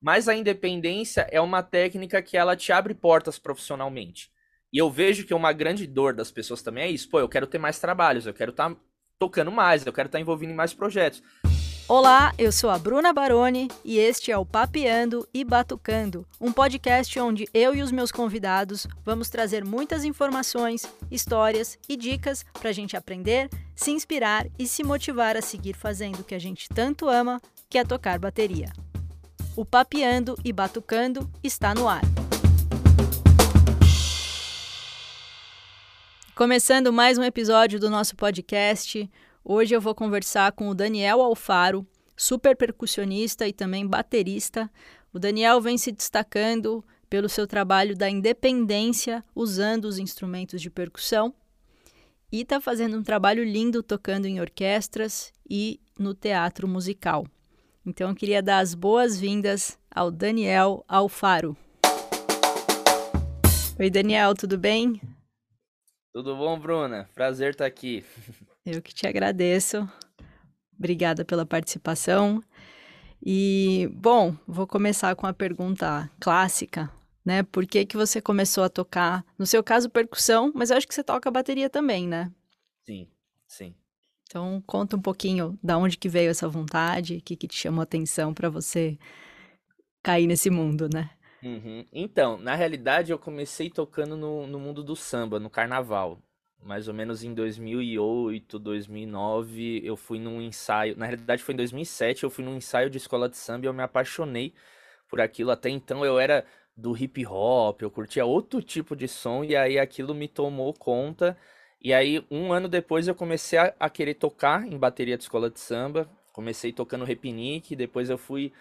Mas a independência é uma técnica que ela te abre portas profissionalmente. E eu vejo que uma grande dor das pessoas também é isso. Pô, eu quero ter mais trabalhos, eu quero estar tá tocando mais, eu quero estar tá envolvido em mais projetos. Olá, eu sou a Bruna Baroni e este é o Papeando e Batucando, um podcast onde eu e os meus convidados vamos trazer muitas informações, histórias e dicas para a gente aprender, se inspirar e se motivar a seguir fazendo o que a gente tanto ama, que é tocar bateria. O Papeando e Batucando está no ar. Começando mais um episódio do nosso podcast. Hoje eu vou conversar com o Daniel Alfaro, super percussionista e também baterista. O Daniel vem se destacando pelo seu trabalho da independência usando os instrumentos de percussão e está fazendo um trabalho lindo tocando em orquestras e no teatro musical. Então eu queria dar as boas-vindas ao Daniel Alfaro. Oi, Daniel, tudo bem? Tudo bom, Bruna? Prazer estar aqui. Eu que te agradeço. Obrigada pela participação. E, bom, vou começar com a pergunta clássica, né? Por que, que você começou a tocar, no seu caso, percussão, mas eu acho que você toca bateria também, né? Sim, sim. Então, conta um pouquinho da onde que veio essa vontade, o que, que te chamou a atenção para você cair nesse mundo, né? Uhum. Então, na realidade, eu comecei tocando no, no mundo do samba, no carnaval. Mais ou menos em 2008, 2009, eu fui num ensaio. Na realidade, foi em 2007, eu fui num ensaio de escola de samba e eu me apaixonei por aquilo. Até então, eu era do hip hop, eu curtia outro tipo de som e aí aquilo me tomou conta. E aí, um ano depois, eu comecei a, a querer tocar em bateria de escola de samba. Comecei tocando repinique, depois eu fui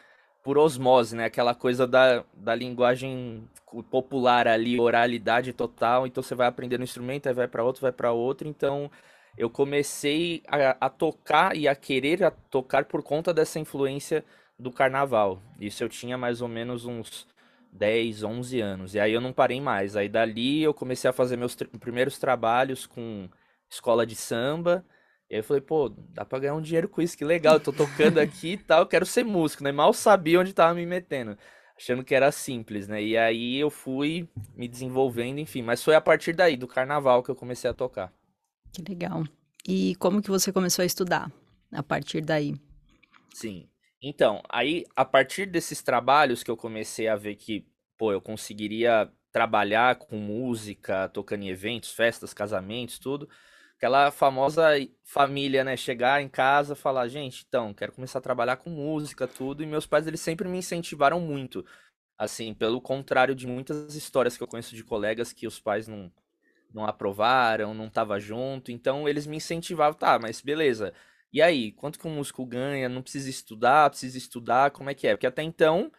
por osmose, né? Aquela coisa da, da linguagem popular ali, oralidade total. Então você vai aprendendo um instrumento, aí vai para outro, vai para outro. Então eu comecei a, a, tocar e a querer a tocar por conta dessa influência do carnaval. Isso eu tinha mais ou menos uns 10, 11 anos. E aí eu não parei mais. Aí dali eu comecei a fazer meus primeiros trabalhos com escola de samba. E aí eu falei, pô, dá pra ganhar um dinheiro com isso, que legal, eu tô tocando aqui e tal, eu quero ser músico, né? Mal sabia onde tava me metendo, achando que era simples, né? E aí eu fui me desenvolvendo, enfim, mas foi a partir daí, do carnaval, que eu comecei a tocar. Que legal. E como que você começou a estudar a partir daí? Sim. Então, aí, a partir desses trabalhos que eu comecei a ver que, pô, eu conseguiria trabalhar com música, tocando em eventos, festas, casamentos, tudo Aquela famosa família, né? Chegar em casa falar, gente, então, quero começar a trabalhar com música, tudo. E meus pais, eles sempre me incentivaram muito. Assim, pelo contrário de muitas histórias que eu conheço de colegas que os pais não, não aprovaram, não tava junto. Então, eles me incentivavam, tá, mas beleza. E aí, quanto que um músico ganha? Não precisa estudar, precisa estudar, como é que é? Porque até então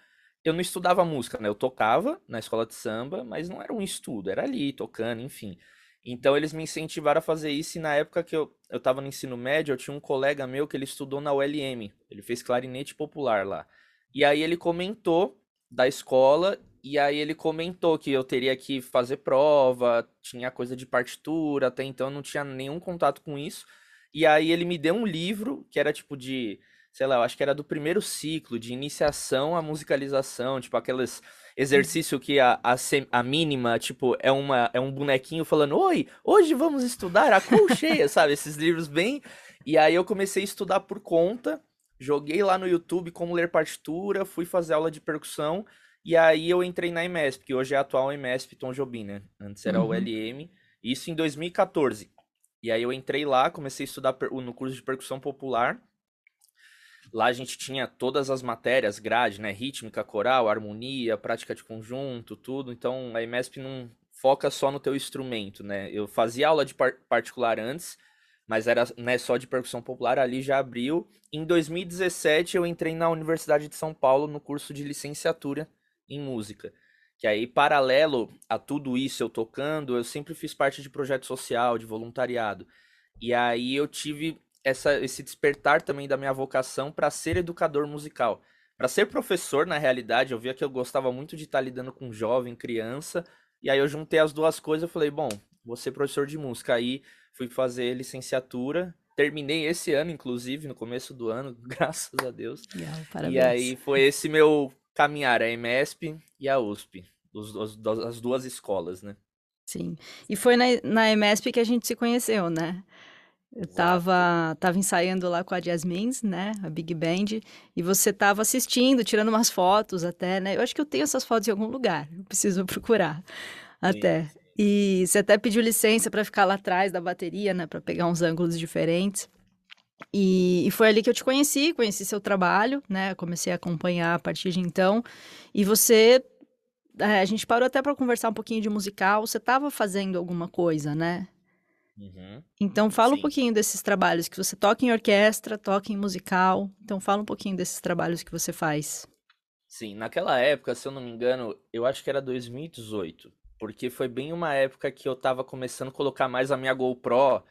eu não estudava música, né? Eu tocava na escola de samba, mas não era um estudo, era ali, tocando, enfim. Então eles me incentivaram a fazer isso e na época que eu, eu tava no ensino médio, eu tinha um colega meu que ele estudou na ULM, ele fez clarinete popular lá. E aí ele comentou da escola e aí ele comentou que eu teria que fazer prova, tinha coisa de partitura, até então eu não tinha nenhum contato com isso. E aí ele me deu um livro que era tipo de, sei lá, eu acho que era do primeiro ciclo de iniciação à musicalização, tipo aquelas exercício que a, a, a, mínima, tipo, é, uma, é um bonequinho falando: Oi, hoje vamos estudar a colcheia, sabe? Esses livros bem. E aí eu comecei a estudar por conta, joguei lá no YouTube como ler partitura, fui fazer aula de percussão. E aí eu entrei na IMESP, que hoje é a atual IMESP Tom Jobim, né? Antes era uhum. o LM. Isso em 2014. E aí eu entrei lá, comecei a estudar no curso de percussão popular. Lá a gente tinha todas as matérias, grade, né? Rítmica, coral, harmonia, prática de conjunto, tudo. Então a IMESP não foca só no teu instrumento, né? Eu fazia aula de par particular antes, mas era né, só de percussão popular, ali já abriu. Em 2017 eu entrei na Universidade de São Paulo no curso de licenciatura em música. Que aí, paralelo a tudo isso eu tocando, eu sempre fiz parte de projeto social, de voluntariado. E aí eu tive essa, esse despertar também da minha vocação para ser educador musical. Para ser professor, na realidade, eu via que eu gostava muito de estar lidando com jovem, criança, e aí eu juntei as duas coisas e falei, bom, vou ser professor de música. Aí fui fazer licenciatura, terminei esse ano, inclusive, no começo do ano, graças a Deus. E aí foi esse meu caminhar a EMESP e a USP, os, os, as duas escolas, né? Sim. E foi na, na EMESP que a gente se conheceu, né? Eu tava, tava ensaiando lá com a Jasmines, né? A Big Band. E você tava assistindo, tirando umas fotos até, né? Eu acho que eu tenho essas fotos em algum lugar. Eu preciso procurar até. Sim. E você até pediu licença para ficar lá atrás da bateria, né? Para pegar uns ângulos diferentes. E, e, foi ali que eu te conheci, conheci seu trabalho, né? Comecei a acompanhar a partir de então. E você. É, a gente parou até para conversar um pouquinho de musical. Você estava fazendo alguma coisa, né? Uhum. Então, fala Sim. um pouquinho desses trabalhos que você toca em orquestra, toca em musical. Então, fala um pouquinho desses trabalhos que você faz. Sim, naquela época, se eu não me engano, eu acho que era 2018. Porque foi bem uma época que eu tava começando a colocar mais a minha GoPro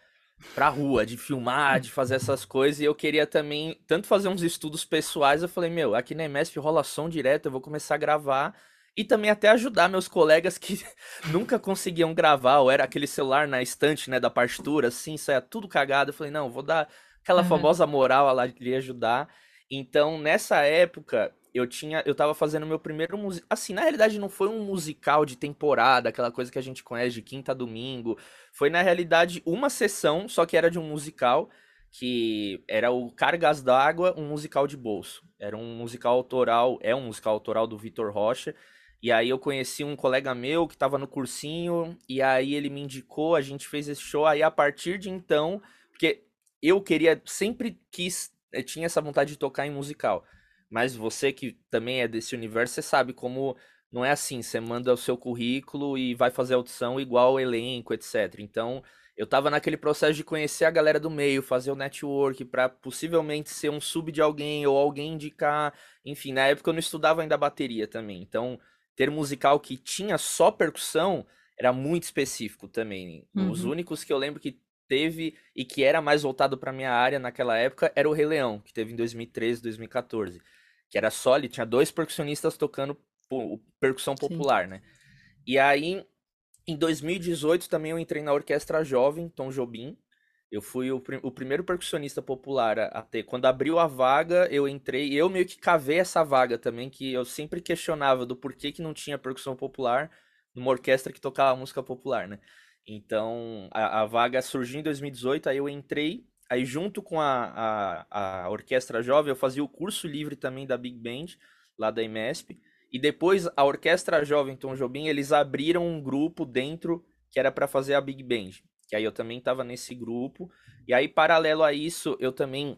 pra rua, de filmar, de fazer essas coisas. E eu queria também, tanto fazer uns estudos pessoais. Eu falei, meu, aqui na MSP rola som direto, eu vou começar a gravar e também até ajudar meus colegas que nunca conseguiam gravar, ou era aquele celular na estante, né, da partitura, assim, saia tudo cagado. Eu falei, não, vou dar aquela uhum. famosa moral lá de ajudar. Então, nessa época, eu tinha, eu tava fazendo meu primeiro musical, assim, na realidade não foi um musical de temporada, aquela coisa que a gente conhece de quinta a domingo. Foi na realidade uma sessão, só que era de um musical que era o Cargas d'Água, um musical de bolso. Era um musical autoral, é um musical autoral do Vitor Rocha. E aí eu conheci um colega meu que estava no cursinho, e aí ele me indicou, a gente fez esse show, aí a partir de então, porque eu queria, sempre quis, eu tinha essa vontade de tocar em musical. Mas você que também é desse universo, você sabe como não é assim, você manda o seu currículo e vai fazer audição igual o elenco, etc. Então, eu tava naquele processo de conhecer a galera do meio, fazer o network para possivelmente ser um sub de alguém ou alguém indicar, enfim, na época eu não estudava ainda bateria também. Então, ter musical que tinha só percussão era muito específico também. Uhum. Os únicos que eu lembro que teve e que era mais voltado para minha área naquela época era o Rei Leão, que teve em 2013, 2014, que era só ele tinha dois percussionistas tocando percussão popular, Sim. né? E aí em 2018 também eu entrei na Orquestra Jovem Tom Jobim, eu fui o, o primeiro percussionista popular a, a, ter. Quando abriu a vaga, eu entrei. Eu meio que cavei essa vaga também, que eu sempre questionava do porquê que não tinha percussão popular numa orquestra que tocava música popular, né? Então, a, a vaga surgiu em 2018, aí eu entrei. Aí, junto com a, a, a Orquestra Jovem, eu fazia o curso livre também da Big Band, lá da IMESP. E depois, a Orquestra Jovem Tom Jobim, eles abriram um grupo dentro que era para fazer a Big Band que aí eu também estava nesse grupo. E aí, paralelo a isso, eu também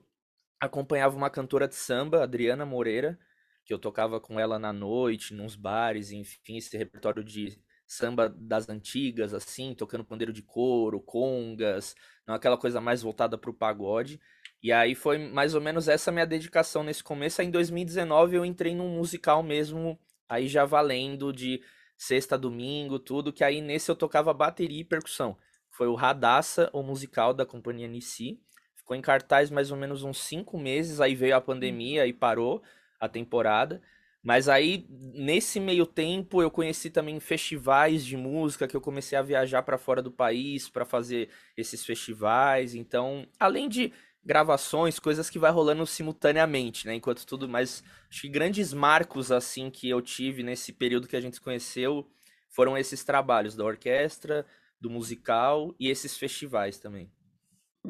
acompanhava uma cantora de samba, Adriana Moreira, que eu tocava com ela na noite, nos bares, enfim, esse repertório de samba das antigas, assim, tocando pandeiro de couro, congas, não aquela coisa mais voltada para o pagode. E aí foi mais ou menos essa minha dedicação nesse começo. Aí em 2019 eu entrei num musical mesmo, aí já valendo de sexta, domingo, tudo, que aí nesse eu tocava bateria e percussão foi o Radassa, o musical da companhia Nissi. Ficou em cartaz mais ou menos uns cinco meses, aí veio a pandemia e parou a temporada. Mas aí, nesse meio tempo, eu conheci também festivais de música, que eu comecei a viajar para fora do país para fazer esses festivais. Então, além de gravações, coisas que vai rolando simultaneamente, né? Enquanto tudo, mas acho que grandes marcos assim que eu tive nesse período que a gente se conheceu foram esses trabalhos da orquestra, do musical e esses festivais também.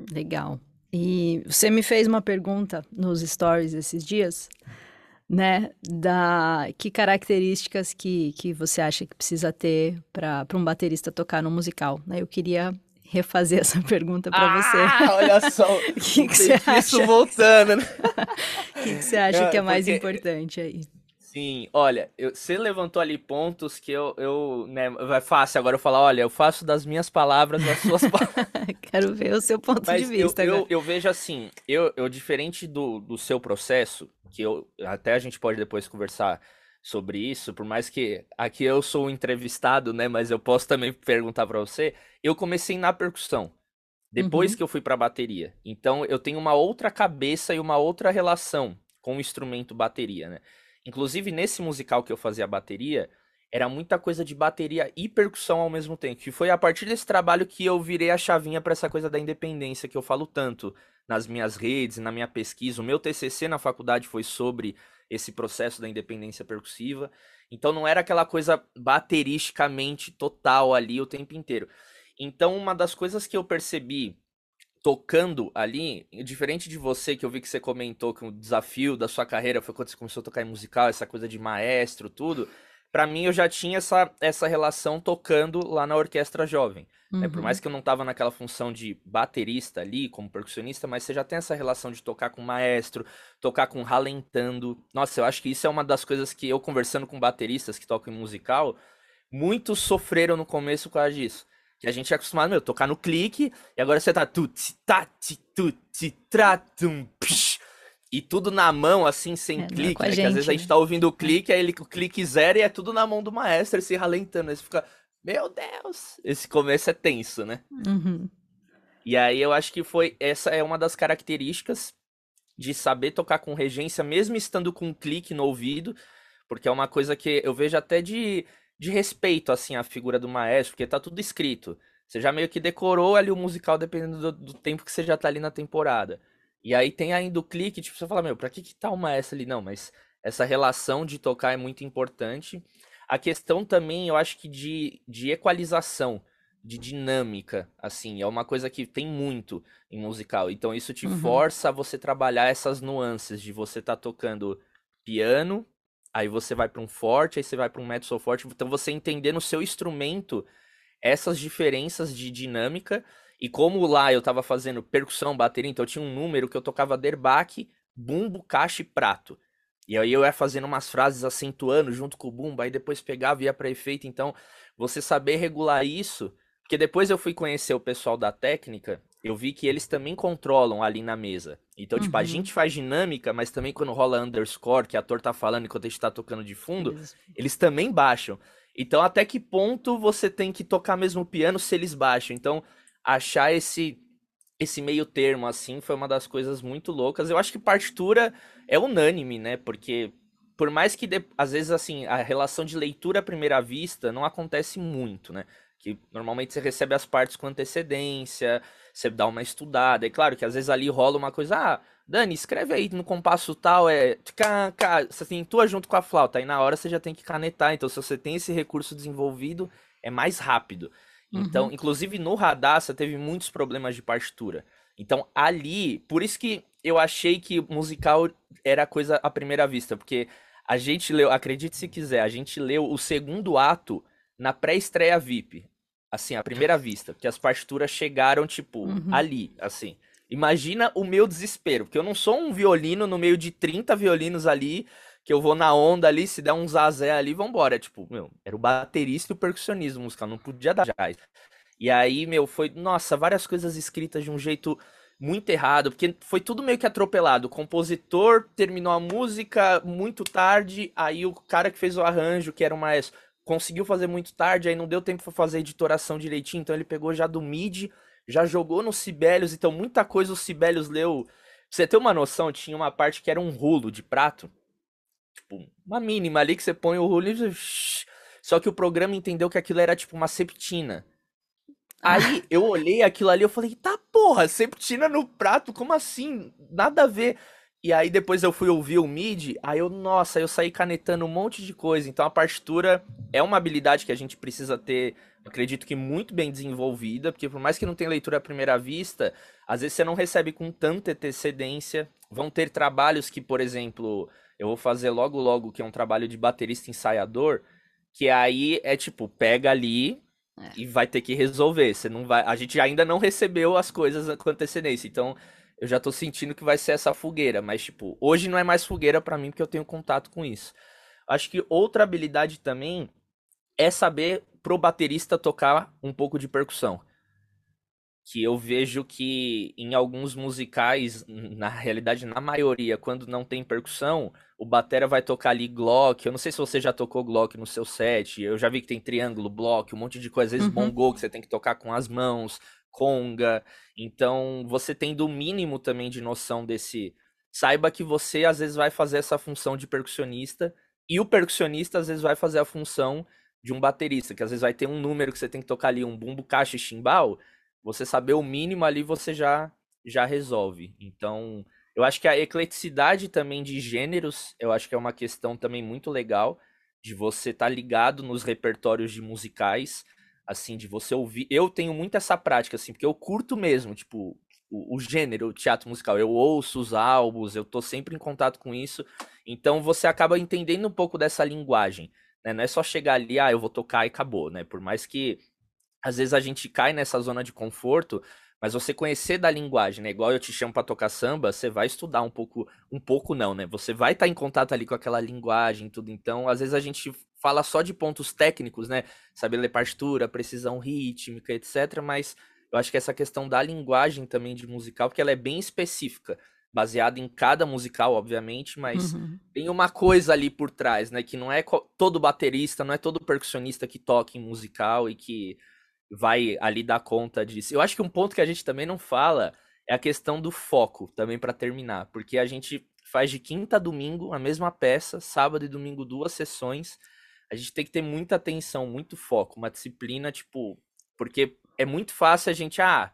Legal. E você me fez uma pergunta nos stories esses dias, né? Da que características que, que você acha que precisa ter para um baterista tocar no musical? Né? Eu queria refazer essa pergunta para ah, você. Olha só, que que você acha? isso voltando, né? O que, que, você acha que é mais porque... importante aí? Sim, olha, eu, você levantou ali pontos que eu, eu né, vai fácil agora eu falar, olha, eu faço das minhas palavras as suas palavras. Quero ver o seu ponto Mas de vista. Eu, eu, eu, vejo assim, eu, eu diferente do, do seu processo, que eu até a gente pode depois conversar sobre isso, por mais que aqui eu sou entrevistado, né, mas eu posso também perguntar para você, eu comecei na percussão. Depois uhum. que eu fui para bateria. Então eu tenho uma outra cabeça e uma outra relação com o instrumento bateria, né? Inclusive, nesse musical que eu fazia bateria, era muita coisa de bateria e percussão ao mesmo tempo. Que foi a partir desse trabalho que eu virei a chavinha para essa coisa da independência que eu falo tanto nas minhas redes, na minha pesquisa. O meu TCC na faculdade foi sobre esse processo da independência percussiva. Então não era aquela coisa bateristicamente total ali o tempo inteiro. Então uma das coisas que eu percebi tocando ali, diferente de você que eu vi que você comentou que o desafio da sua carreira foi quando você começou a tocar em musical, essa coisa de maestro, tudo para mim eu já tinha essa, essa relação tocando lá na orquestra jovem. Uhum. Né? Por mais uhum. que eu não tava naquela função de baterista ali, como percussionista, mas você já tem essa relação de tocar com maestro, tocar com ralentando. Nossa, eu acho que isso é uma das coisas que eu conversando com bateristas que tocam em musical, muitos sofreram no começo por causa disso. Que a gente é acostumado, meu, tocar no clique, e agora você tá tuti, tati, tuti, tratum, psh, e tudo na mão, assim, sem é, é clique, né? gente, que às vezes a gente né? tá ouvindo o clique, aí ele o clique zero e é tudo na mão do maestro, ele se ralentando, aí você fica, meu Deus, esse começo é tenso, né? Uhum. E aí eu acho que foi, essa é uma das características de saber tocar com regência, mesmo estando com um clique no ouvido, porque é uma coisa que eu vejo até de, de respeito, assim, à figura do maestro, porque tá tudo escrito. Você já meio que decorou ali o musical dependendo do, do tempo que você já tá ali na temporada. E aí tem ainda o clique, tipo, você fala, meu, pra que que tá uma essa ali? Não, mas essa relação de tocar é muito importante. A questão também, eu acho que de, de equalização, de dinâmica, assim, é uma coisa que tem muito em musical. Então isso te uhum. força a você trabalhar essas nuances de você tá tocando piano, aí você vai para um forte, aí você vai para um mezzo forte. Então você entender no seu instrumento essas diferenças de dinâmica e como lá eu tava fazendo percussão, bateria, então eu tinha um número que eu tocava derbaque, bumbo, caixa e prato. E aí eu ia fazendo umas frases acentuando junto com o bumbo, aí depois pegava e ia para efeito. Então, você saber regular isso, porque depois eu fui conhecer o pessoal da técnica, eu vi que eles também controlam ali na mesa. Então, uhum. tipo, a uhum. gente faz dinâmica, mas também quando rola underscore, que a ator tá falando enquanto a gente tá tocando de fundo, eles, eles também baixam. Então, até que ponto você tem que tocar mesmo o piano se eles baixam? Então, achar esse esse meio termo assim foi uma das coisas muito loucas. Eu acho que partitura é unânime, né? Porque por mais que de, às vezes assim, a relação de leitura à primeira vista não acontece muito, né? Que normalmente você recebe as partes com antecedência, você dá uma estudada. É claro que às vezes ali rola uma coisa, ah, Dani, escreve aí no compasso tal, é. Você tem tua junto com a flauta, aí na hora você já tem que canetar. Então, se você tem esse recurso desenvolvido, é mais rápido. Então, uhum. inclusive no Radassa teve muitos problemas de partitura. Então, ali, por isso que eu achei que musical era coisa à primeira vista, porque a gente leu, acredite se quiser, a gente leu o segundo ato na pré-estreia VIP. Assim, à primeira vista, porque as partituras chegaram, tipo, uhum. ali, assim. Imagina o meu desespero, porque eu não sou um violino no meio de 30 violinos ali que eu vou na onda ali, se der um zazé ali, vambora. Tipo, meu, era o baterista e o percussionismo musical, não podia dar jazz. E aí, meu, foi, nossa, várias coisas escritas de um jeito muito errado, porque foi tudo meio que atropelado. O compositor terminou a música muito tarde, aí o cara que fez o arranjo, que era o maestro, conseguiu fazer muito tarde, aí não deu tempo para fazer a editoração direitinho, então ele pegou já do MIDI, já jogou no Sibelius, então muita coisa o Sibelius leu. Pra você ter uma noção, tinha uma parte que era um rolo de prato, Tipo, uma mínima ali que você põe o rolo e. Só que o programa entendeu que aquilo era tipo uma septina. Aí eu olhei aquilo ali e falei, tá porra, septina no prato, como assim? Nada a ver. E aí depois eu fui ouvir o MIDI, aí eu, nossa, eu saí canetando um monte de coisa. Então a partitura é uma habilidade que a gente precisa ter, acredito que muito bem desenvolvida, porque por mais que não tenha leitura à primeira vista, às vezes você não recebe com tanta antecedência. Vão ter trabalhos que, por exemplo, eu vou fazer logo logo que é um trabalho de baterista ensaiador, que aí é tipo, pega ali é. e vai ter que resolver. Você não vai, a gente ainda não recebeu as coisas com antecedência, então eu já tô sentindo que vai ser essa fogueira, mas tipo, hoje não é mais fogueira para mim porque eu tenho contato com isso. Acho que outra habilidade também é saber pro baterista tocar um pouco de percussão que eu vejo que em alguns musicais, na realidade, na maioria, quando não tem percussão, o batera vai tocar ali Glock. Eu não sei se você já tocou Glock no seu set. Eu já vi que tem triângulo, bloco, um monte de coisa. Às vezes uhum. bongo que você tem que tocar com as mãos, conga. Então, você tem do mínimo também de noção desse. Saiba que você às vezes vai fazer essa função de percussionista e o percussionista às vezes vai fazer a função de um baterista, que às vezes vai ter um número que você tem que tocar ali, um bumbo, caixa e chimbal você saber o mínimo ali, você já já resolve. Então, eu acho que a ecleticidade também de gêneros, eu acho que é uma questão também muito legal de você estar tá ligado nos repertórios de musicais, assim, de você ouvir. Eu tenho muito essa prática, assim, porque eu curto mesmo, tipo, o, o gênero, o teatro musical. Eu ouço os álbuns, eu tô sempre em contato com isso. Então você acaba entendendo um pouco dessa linguagem. Né? Não é só chegar ali, ah, eu vou tocar e acabou, né? Por mais que às vezes a gente cai nessa zona de conforto, mas você conhecer da linguagem, né? Igual eu te chamo para tocar samba, você vai estudar um pouco, um pouco não, né? Você vai estar tá em contato ali com aquela linguagem, tudo. Então, às vezes a gente fala só de pontos técnicos, né? Saber ler partitura, precisão rítmica, etc. Mas eu acho que essa questão da linguagem também de musical, porque ela é bem específica baseado em cada musical, obviamente, mas uhum. tem uma coisa ali por trás, né? Que não é todo baterista, não é todo percussionista que toca em musical e que vai ali dar conta disso. Eu acho que um ponto que a gente também não fala é a questão do foco, também para terminar, porque a gente faz de quinta a domingo a mesma peça, sábado e domingo duas sessões. A gente tem que ter muita atenção, muito foco, uma disciplina, tipo, porque é muito fácil a gente, ah,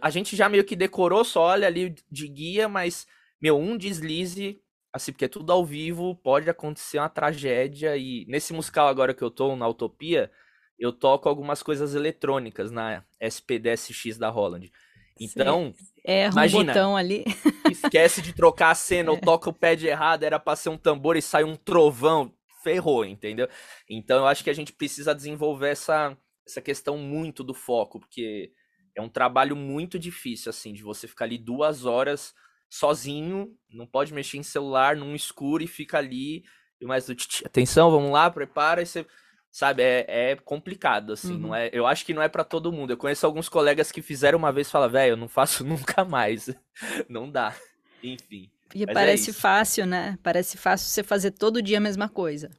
a gente já meio que decorou, só olha ali de guia, mas, meu, um deslize, assim, porque é tudo ao vivo, pode acontecer uma tragédia. E nesse musical agora que eu tô, na Utopia, eu toco algumas coisas eletrônicas na SPDSX da Holland. Então, Erra imagina, um botão ali. esquece de trocar a cena, é. ou toca o pad errado, era pra ser um tambor e sai um trovão, ferrou, entendeu? Então eu acho que a gente precisa desenvolver essa, essa questão muito do foco, porque é um trabalho muito difícil, assim, de você ficar ali duas horas sozinho, não pode mexer em celular, num escuro e fica ali. E mais do atenção, vamos lá, prepara e você. Sabe, é, é complicado, assim, uhum. não é, eu acho que não é para todo mundo. Eu conheço alguns colegas que fizeram uma vez e falam, velho, eu não faço nunca mais. não dá. Enfim. E é parece é fácil, né? Parece fácil você fazer todo dia a mesma coisa,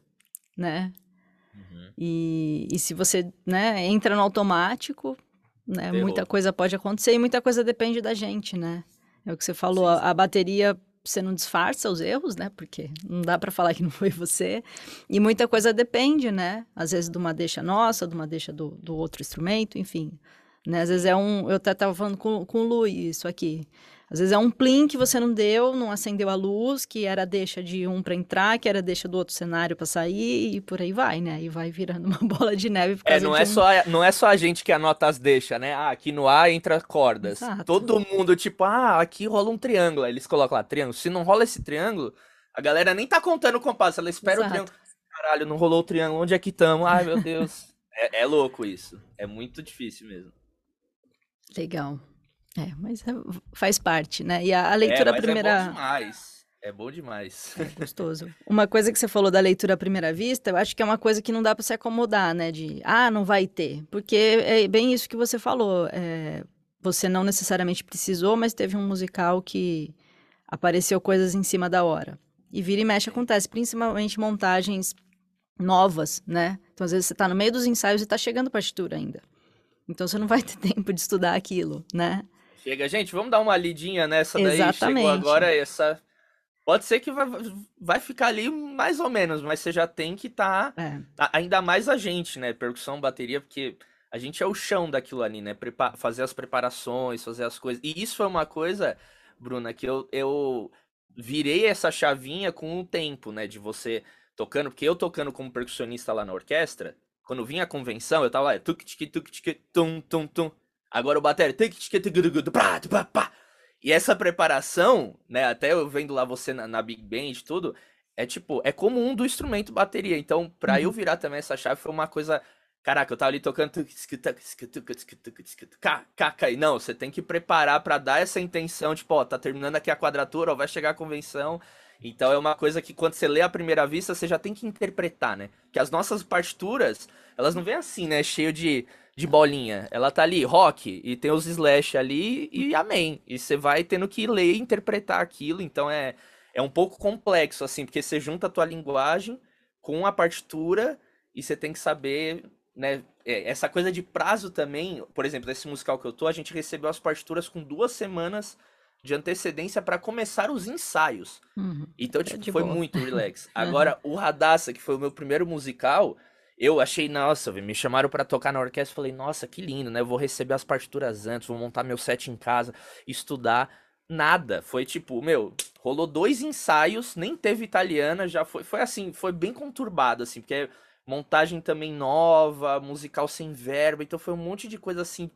né? Uhum. E, e se você né, entra no automático, né? Muita coisa pode acontecer e muita coisa depende da gente, né? É o que você falou, sim, sim. A, a, bateria você não disfarça os erros, né? Porque não dá para falar que não foi você. E muita coisa depende, né? Às vezes de uma deixa nossa, de uma deixa do, do outro instrumento, enfim. Né? Às vezes é um. Eu até estava falando com, com o Lu isso aqui. Às vezes é um plim que você não deu, não acendeu a luz, que era deixa de um para entrar, que era deixa do outro cenário para sair e por aí vai, né? E vai virando uma bola de neve. é, não é, um... só, não é só a gente que anota as deixas, né? Ah, aqui no A entra cordas. Exato. Todo mundo, tipo, ah, aqui rola um triângulo. Aí eles colocam lá, triângulo. Se não rola esse triângulo, a galera nem tá contando o compasso, ela espera Exato. o triângulo. Caralho, não rolou o triângulo, onde é que estamos? Ai, meu Deus. é, é louco isso. É muito difícil mesmo. Legal. É, mas é, faz parte, né? E a, a leitura é, primeira. É bom demais. É bom demais. É gostoso. Uma coisa que você falou da leitura à primeira vista, eu acho que é uma coisa que não dá para se acomodar, né? De, ah, não vai ter. Porque é bem isso que você falou. É, você não necessariamente precisou, mas teve um musical que apareceu coisas em cima da hora. E vira e mexe acontece, principalmente montagens novas, né? Então, às vezes, você está no meio dos ensaios e está chegando partitura ainda. Então, você não vai ter tempo de estudar aquilo, né? Chega, gente, vamos dar uma lidinha nessa daí. Exatamente. Chegou agora essa. Pode ser que vai, vai ficar ali mais ou menos, mas você já tem que estar. Tá, é. Ainda mais a gente, né? Percussão, bateria, porque a gente é o chão daquilo ali, né? Prepa fazer as preparações, fazer as coisas. E isso foi uma coisa, Bruna, que eu, eu virei essa chavinha com o tempo, né? De você tocando, porque eu tocando como percussionista lá na orquestra, quando vinha a convenção, eu tava lá, tuk tuk tuk tuk tum tum tum. Agora o bateria. E essa preparação, né? Até eu vendo lá você na, na Big Band e tudo, é tipo, é comum do instrumento bateria. Então, pra uhum. eu virar também essa chave foi uma coisa. Caraca, eu tava ali tocando. Caca, e não, você tem que preparar para dar essa intenção, tipo, ó, tá terminando aqui a quadratura, ó, vai chegar a convenção. Então é uma coisa que quando você lê à primeira vista, você já tem que interpretar, né? Que as nossas partituras, elas não vêm assim, né? Cheio de de bolinha. Ela tá ali, rock, e tem os slash ali, e amém. E você vai tendo que ler e interpretar aquilo, então é, é um pouco complexo, assim, porque você junta a tua linguagem com a partitura, e você tem que saber, né, é, essa coisa de prazo também, por exemplo, nesse musical que eu tô, a gente recebeu as partituras com duas semanas de antecedência para começar os ensaios. Uhum. Então, é tipo, é foi boa. muito relax. Agora, o Radassa, que foi o meu primeiro musical, eu achei, nossa, me chamaram para tocar na orquestra, falei, nossa, que lindo, né? Eu vou receber as partituras antes, vou montar meu set em casa, estudar. Nada, foi tipo, meu, rolou dois ensaios, nem teve italiana, já foi, foi assim, foi bem conturbado, assim, porque montagem também nova, musical sem verba, então foi um monte de coisa assim.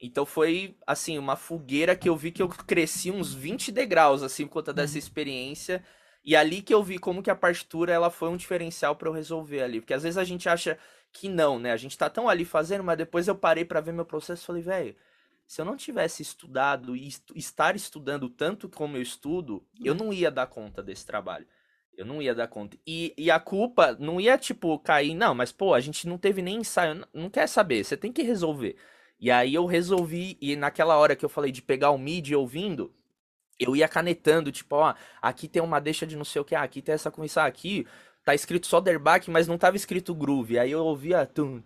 Então foi, assim, uma fogueira que eu vi que eu cresci uns 20 degraus, assim, por conta dessa uhum. experiência. E ali que eu vi como que a partitura ela foi um diferencial para eu resolver ali, porque às vezes a gente acha que não, né? A gente tá tão ali fazendo, mas depois eu parei para ver meu processo e falei, velho, se eu não tivesse estudado e est estar estudando tanto como eu estudo, eu uhum. não ia dar conta desse trabalho. Eu não ia dar conta. E, e a culpa não ia, tipo, cair, não, mas, pô, a gente não teve nem ensaio. Não, não quer saber, você tem que resolver. E aí eu resolvi, e naquela hora que eu falei de pegar o MIDI ouvindo, eu ia canetando, tipo, ó, aqui tem uma deixa de não sei o que, ah, aqui tem essa comissão aqui, tá escrito só Derbach, mas não tava escrito groove. Aí eu ouvia tum,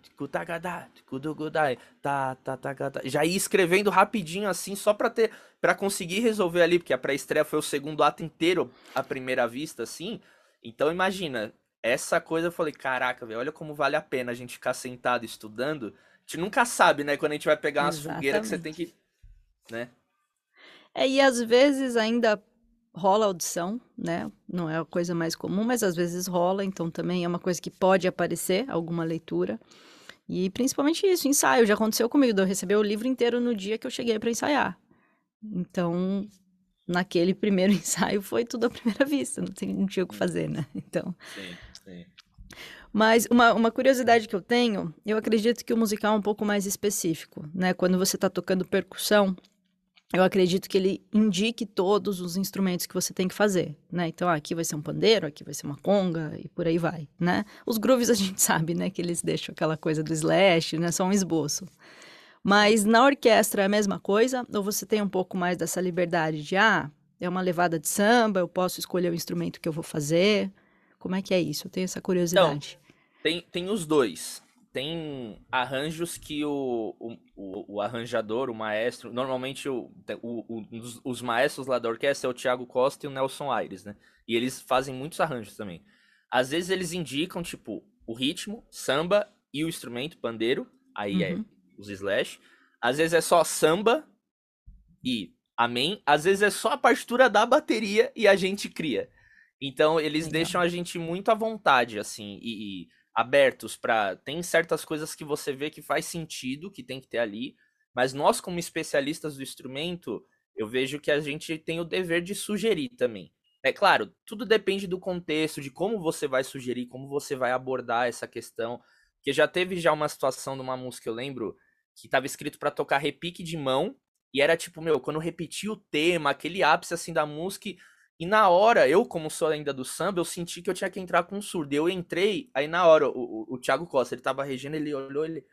tá, tá, tá, tá, já ia escrevendo rapidinho assim, só pra ter, para conseguir resolver ali, porque a pré-estreia foi o segundo ato inteiro à primeira vista, assim. Então imagina, essa coisa eu falei, caraca, velho, olha como vale a pena a gente ficar sentado estudando. A gente nunca sabe, né, quando a gente vai pegar umas fogueiras que você tem que, né? É, e às vezes ainda rola audição, né? Não é a coisa mais comum, mas às vezes rola, então também é uma coisa que pode aparecer, alguma leitura. E principalmente isso, ensaio. Já aconteceu comigo, eu receber o livro inteiro no dia que eu cheguei para ensaiar. Então, naquele primeiro ensaio foi tudo à primeira vista, não, tem, não tinha o que fazer, né? Então. Sim, sim. Mas uma, uma curiosidade que eu tenho, eu acredito que o musical é um pouco mais específico, né? Quando você está tocando percussão, eu acredito que ele indique todos os instrumentos que você tem que fazer, né? Então, ah, aqui vai ser um pandeiro, aqui vai ser uma conga e por aí vai, né? Os grooves a gente sabe, né, que eles deixam aquela coisa do slash, né, só um esboço. Mas na orquestra é a mesma coisa, ou você tem um pouco mais dessa liberdade de, ah, é uma levada de samba, eu posso escolher o instrumento que eu vou fazer? Como é que é isso? Eu tenho essa curiosidade. Então, tem, tem os dois tem arranjos que o, o, o, arranjador, o maestro, normalmente o, o, os, os, maestros lá da orquestra é o Thiago Costa e o Nelson Aires, né? E eles fazem muitos arranjos também. Às vezes eles indicam, tipo, o ritmo, samba e o instrumento, pandeiro, aí é uhum. é os slash. Às vezes é só samba e amém. Às vezes é só a partitura da bateria e a gente cria. Então eles Legal. deixam a gente muito à vontade, assim, e, e abertos para tem certas coisas que você vê que faz sentido, que tem que ter ali, mas nós como especialistas do instrumento, eu vejo que a gente tem o dever de sugerir também. É claro, tudo depende do contexto, de como você vai sugerir, como você vai abordar essa questão, que já teve já uma situação de uma música, eu lembro, que estava escrito para tocar repique de mão, e era tipo, meu, quando repetia o tema, aquele ápice assim da música, e na hora, eu, como sou ainda do samba, eu senti que eu tinha que entrar com um surdo. Eu entrei, aí na hora, o, o, o Thiago Costa, ele tava regendo, ele olhou, ele.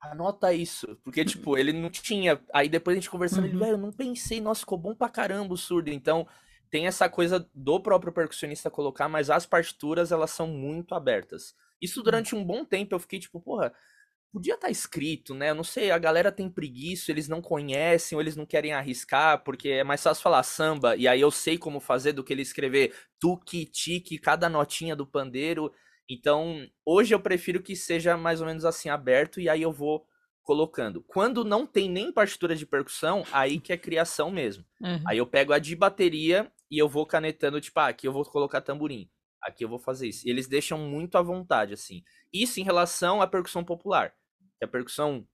Anota isso. Porque, tipo, ele não tinha. Aí depois a gente conversando, uhum. ele, velho, eu não pensei, nossa, ficou bom pra caramba o surdo. Então, tem essa coisa do próprio percussionista colocar, mas as partituras, elas são muito abertas. Isso durante um bom tempo eu fiquei, tipo, porra, podia estar tá escrito, né? Eu não sei, a galera tem preguiça, eles não conhecem ou eles não querem arriscar, porque é mais fácil falar samba e aí eu sei como fazer do que ele escrever tuque, tique, cada notinha do pandeiro. Então, hoje eu prefiro que seja mais ou menos assim aberto e aí eu vou colocando. Quando não tem nem partitura de percussão, aí que é criação mesmo. Uhum. Aí eu pego a de bateria e eu vou canetando, tipo, ah, aqui eu vou colocar tamborim. Aqui eu vou fazer isso. E eles deixam muito à vontade, assim. Isso em relação à percussão popular que a percussão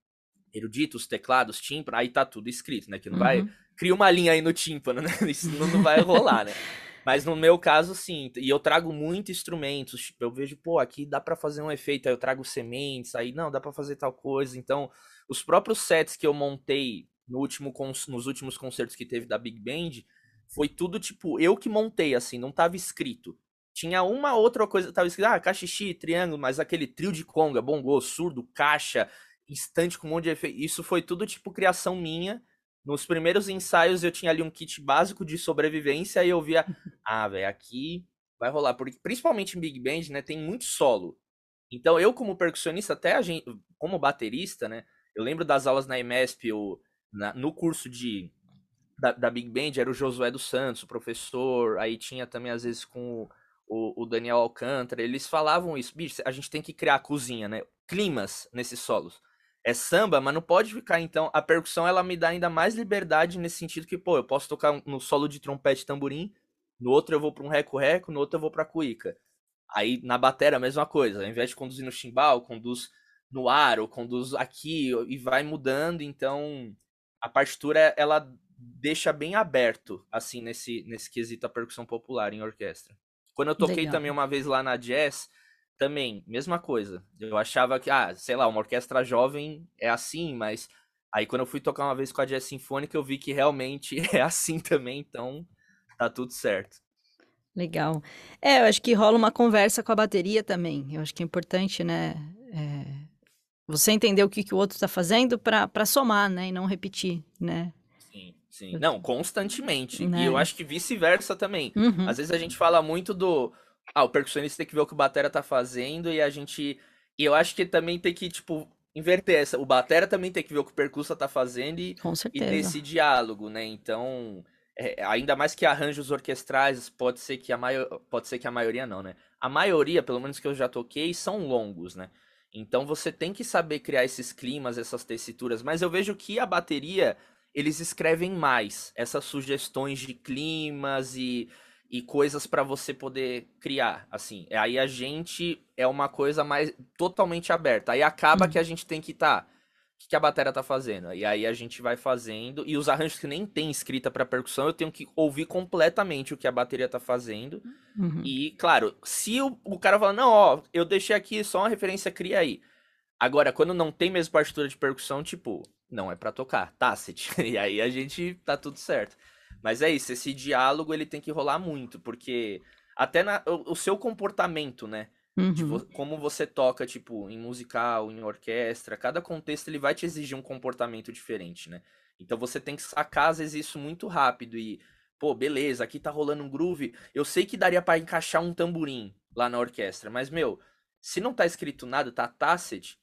erudita, os teclados, tímpano, aí tá tudo escrito, né? Que não uhum. vai. Cria uma linha aí no tímpano, né? Isso não, não vai rolar, né? Mas no meu caso, sim. E eu trago muito instrumentos. Tipo, eu vejo, pô, aqui dá para fazer um efeito. Aí eu trago sementes. Aí não, dá para fazer tal coisa. Então, os próprios sets que eu montei no último, nos últimos concertos que teve da Big Band, foi tudo tipo, eu que montei, assim, não tava escrito. Tinha uma outra coisa, tava escrito, ah, cachixi, triângulo, mas aquele trio de conga, bongô, surdo, caixa, instante com um monte de efeito. Isso foi tudo tipo criação minha. Nos primeiros ensaios eu tinha ali um kit básico de sobrevivência e eu via, ah, velho, aqui vai rolar, porque principalmente em Big Band, né, tem muito solo. Então eu como percussionista, até a gente, como baterista, né, eu lembro das aulas na EMESP, eu, na, no curso de da, da, Big Band era o Josué dos Santos, o professor, aí tinha também às vezes com o, o Daniel Alcântara, eles falavam isso, bicho, a gente tem que criar cozinha, né? Climas nesses solos. É samba, mas não pode ficar, então, a percussão ela me dá ainda mais liberdade nesse sentido que, pô, eu posso tocar no solo de trompete tamborim, no outro eu vou para um reco-reco, no outro eu vou para cuíca. Aí na bateria a mesma coisa, ao invés de conduzir no chimbal, conduz no ar, ou conduz aqui, e vai mudando, então a partitura ela deixa bem aberto, assim, nesse, nesse quesito a percussão popular em orquestra. Quando eu toquei Legal. também uma vez lá na Jazz, também, mesma coisa. Eu achava que, ah, sei lá, uma orquestra jovem é assim, mas aí quando eu fui tocar uma vez com a Jazz Sinfônica, eu vi que realmente é assim também, então tá tudo certo. Legal. É, eu acho que rola uma conversa com a bateria também. Eu acho que é importante, né? É, você entender o que, que o outro está fazendo para somar, né? E não repetir, né? Sim. Não, constantemente. Né? E eu acho que vice-versa também. Uhum. Às vezes a gente fala muito do. Ah, o percussionista tem que ver o que o batera tá fazendo e a gente. E eu acho que também tem que, tipo, inverter essa. O batera também tem que ver o que o percussa tá fazendo e, Com certeza. e nesse diálogo, né? Então. É, ainda mais que arranjos orquestrais, pode ser que a maior, pode ser que a maioria não, né? A maioria, pelo menos que eu já toquei, são longos, né? Então você tem que saber criar esses climas, essas tessituras, mas eu vejo que a bateria eles escrevem mais essas sugestões de climas e, e coisas para você poder criar, assim. Aí a gente é uma coisa mais totalmente aberta. Aí acaba que a gente tem que estar tá, que, que a bateria tá fazendo? E aí a gente vai fazendo. E os arranjos que nem tem escrita para percussão, eu tenho que ouvir completamente o que a bateria tá fazendo. Uhum. E, claro, se o, o cara fala, não, ó, eu deixei aqui só uma referência, cria aí. Agora, quando não tem mesmo partitura de percussão, tipo, não é para tocar, Tacit. e aí a gente tá tudo certo. Mas é isso, esse diálogo ele tem que rolar muito, porque até na, o, o seu comportamento, né? Uhum. Tipo, como você toca, tipo, em musical, em orquestra, cada contexto ele vai te exigir um comportamento diferente, né? Então você tem que sacar, às vezes, isso muito rápido e, pô, beleza, aqui tá rolando um groove. Eu sei que daria para encaixar um tamborim lá na orquestra, mas, meu, se não tá escrito nada, tá tacit,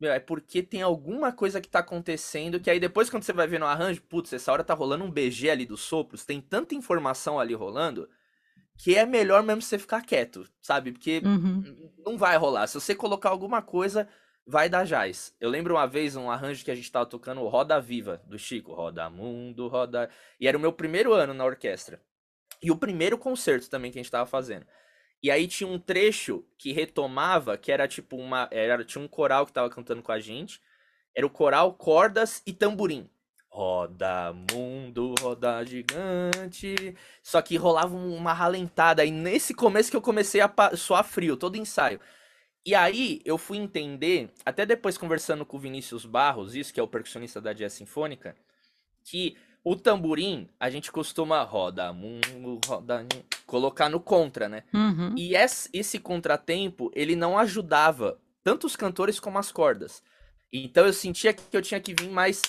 meu, é porque tem alguma coisa que tá acontecendo que aí depois quando você vai ver no arranjo, putz, essa hora tá rolando um BG ali dos sopros, tem tanta informação ali rolando que é melhor mesmo você ficar quieto, sabe? Porque uhum. não vai rolar. Se você colocar alguma coisa, vai dar jazz. Eu lembro uma vez um arranjo que a gente tava tocando Roda Viva, do Chico. Roda Mundo, Roda... E era o meu primeiro ano na orquestra. E o primeiro concerto também que a gente tava fazendo. E aí tinha um trecho que retomava, que era tipo uma... Era, tinha um coral que tava cantando com a gente. Era o coral, cordas e tamborim. Roda mundo, roda gigante. Só que rolava uma ralentada. E nesse começo que eu comecei a suar frio, todo ensaio. E aí eu fui entender, até depois conversando com o Vinícius Barros, isso que é o percussionista da Jazz Sinfônica, que o tamborim a gente costuma roda mundo, roda colocar no contra, né? Uhum. E esse contratempo ele não ajudava tanto os cantores como as cordas. Então eu sentia que eu tinha que vir mais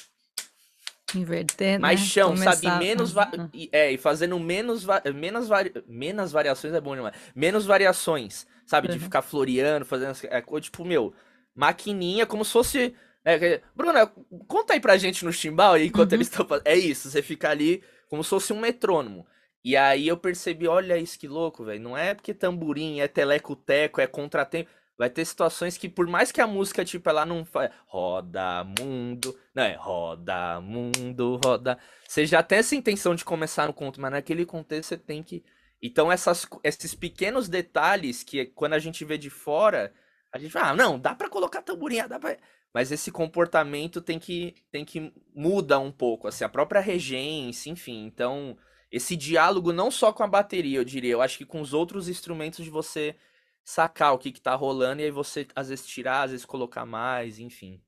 Inverter, mais né? chão, sabe? Menos va... e, é, e fazendo menos, va... menos, vari... menos variações é bom demais. Menos variações, sabe? Uhum. De ficar floreando, fazendo é, tipo, meu, maquininha, como se fosse. É, Bruna, conta aí pra gente no chimbal enquanto uhum. eles estão fazendo. É isso, você fica ali como se fosse um metrônomo. E aí eu percebi, olha isso que louco, velho. Não é porque tamborim, é teleco-teco, é contratempo. Vai ter situações que, por mais que a música, tipo, ela não faz. Roda mundo. Não, é roda mundo, roda. Você já tem essa intenção de começar no conto, mas naquele contexto você tem que. Então, essas, esses pequenos detalhes que quando a gente vê de fora, a gente fala, ah, não, dá para colocar tamborinha, dá pra. Mas esse comportamento tem que, tem que mudar um pouco, assim, a própria regência, enfim. Então, esse diálogo não só com a bateria, eu diria, eu acho que com os outros instrumentos de você sacar o que, que tá rolando e aí você às vezes tirar, às vezes colocar mais, enfim.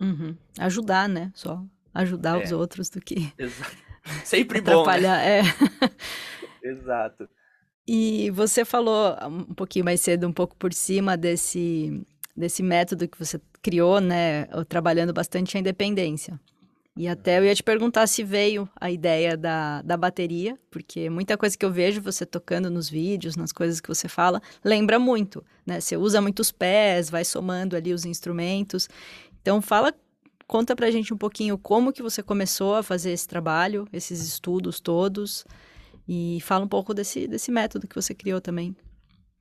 Uhum. Ajudar, né? Só ajudar é. os outros do que. Exato. Sempre bom. Né? Atrapalhar, né? é. Exato. E você falou um pouquinho mais cedo, um pouco por cima desse, desse método que você criou, né? Trabalhando bastante a independência. E até eu ia te perguntar se veio a ideia da, da bateria, porque muita coisa que eu vejo você tocando nos vídeos, nas coisas que você fala, lembra muito, né? Você usa muitos pés, vai somando ali os instrumentos. Então fala, conta pra gente um pouquinho como que você começou a fazer esse trabalho, esses estudos todos, e fala um pouco desse, desse método que você criou também.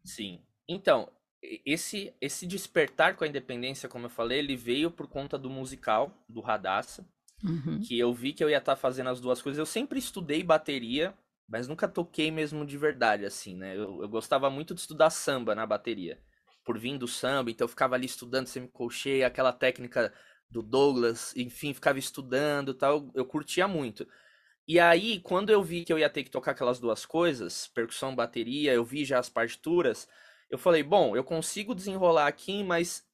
Sim. Então, esse, esse despertar com a independência, como eu falei, ele veio por conta do musical, do Radassa, uhum. que eu vi que eu ia estar tá fazendo as duas coisas. Eu sempre estudei bateria, mas nunca toquei mesmo de verdade, assim, né? Eu, eu gostava muito de estudar samba na bateria, por vir do samba, então eu ficava ali estudando semicolcheia, aquela técnica do Douglas, enfim, ficava estudando tal, eu curtia muito. E aí, quando eu vi que eu ia ter que tocar aquelas duas coisas, percussão, bateria, eu vi já as partituras, eu falei, bom, eu consigo desenrolar aqui, mas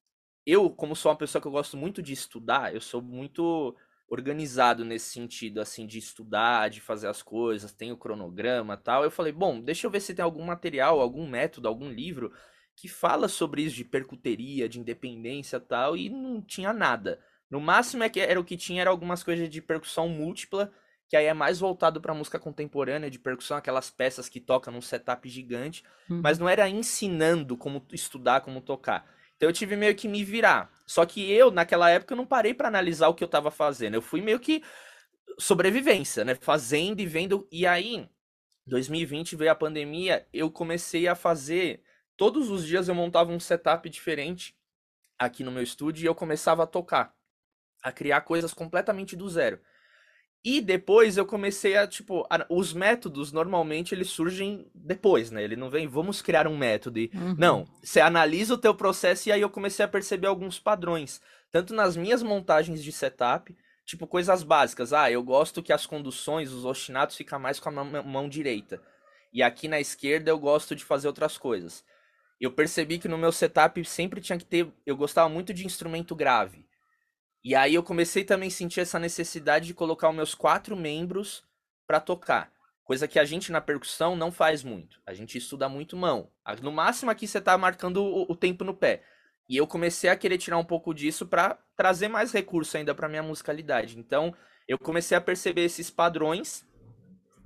eu, como sou uma pessoa que eu gosto muito de estudar, eu sou muito organizado nesse sentido, assim, de estudar, de fazer as coisas, tem o cronograma tal. Eu falei, bom, deixa eu ver se tem algum material, algum método, algum livro que fala sobre isso de percuteria, de independência tal, e não tinha nada. No máximo é que era o que tinha era algumas coisas de percussão múltipla, que aí é mais voltado para música contemporânea de percussão, aquelas peças que tocam num setup gigante, uhum. mas não era ensinando como estudar, como tocar. Então eu tive meio que me virar. Só que eu, naquela época, eu não parei para analisar o que eu tava fazendo. Eu fui meio que sobrevivência, né? Fazendo e vendo. E aí, 2020 veio a pandemia, eu comecei a fazer. Todos os dias eu montava um setup diferente aqui no meu estúdio e eu começava a tocar, a criar coisas completamente do zero. E depois eu comecei a, tipo, a, os métodos normalmente eles surgem depois, né? Ele não vem, vamos criar um método. E, uhum. Não, você analisa o teu processo e aí eu comecei a perceber alguns padrões. Tanto nas minhas montagens de setup, tipo coisas básicas. Ah, eu gosto que as conduções, os ostinatos ficam mais com a mão, mão direita. E aqui na esquerda eu gosto de fazer outras coisas. Eu percebi que no meu setup sempre tinha que ter. Eu gostava muito de instrumento grave. E aí eu comecei também a sentir essa necessidade de colocar os meus quatro membros para tocar. Coisa que a gente na percussão não faz muito. A gente estuda muito mão. No máximo aqui você tá marcando o, o tempo no pé. E eu comecei a querer tirar um pouco disso para trazer mais recurso ainda para minha musicalidade. Então, eu comecei a perceber esses padrões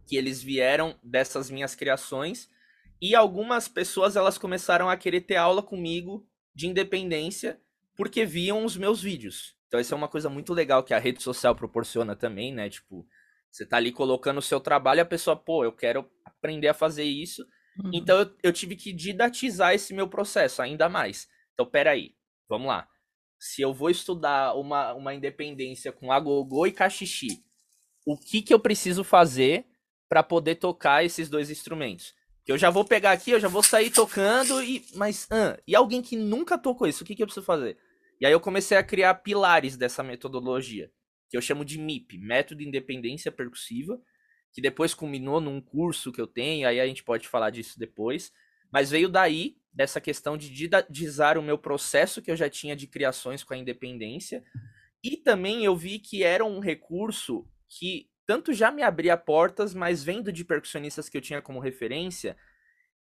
que eles vieram dessas minhas criações e algumas pessoas elas começaram a querer ter aula comigo de independência porque viam os meus vídeos. Então, isso é uma coisa muito legal que a rede social proporciona também, né? Tipo, você tá ali colocando o seu trabalho e a pessoa, pô, eu quero aprender a fazer isso. Uhum. Então, eu, eu, tive que didatizar esse meu processo ainda mais. Então, peraí, vamos lá. Se eu vou estudar uma, uma independência com agogô e cachixi, o que que eu preciso fazer para poder tocar esses dois instrumentos? Que eu já vou pegar aqui, eu já vou sair tocando e mas ah, e alguém que nunca tocou isso, o que que eu preciso fazer? E aí eu comecei a criar pilares dessa metodologia, que eu chamo de MIP, Método de Independência Percussiva, que depois culminou num curso que eu tenho, aí a gente pode falar disso depois, mas veio daí, dessa questão de didatizar o meu processo que eu já tinha de criações com a independência, e também eu vi que era um recurso que tanto já me abria portas, mas vendo de percussionistas que eu tinha como referência,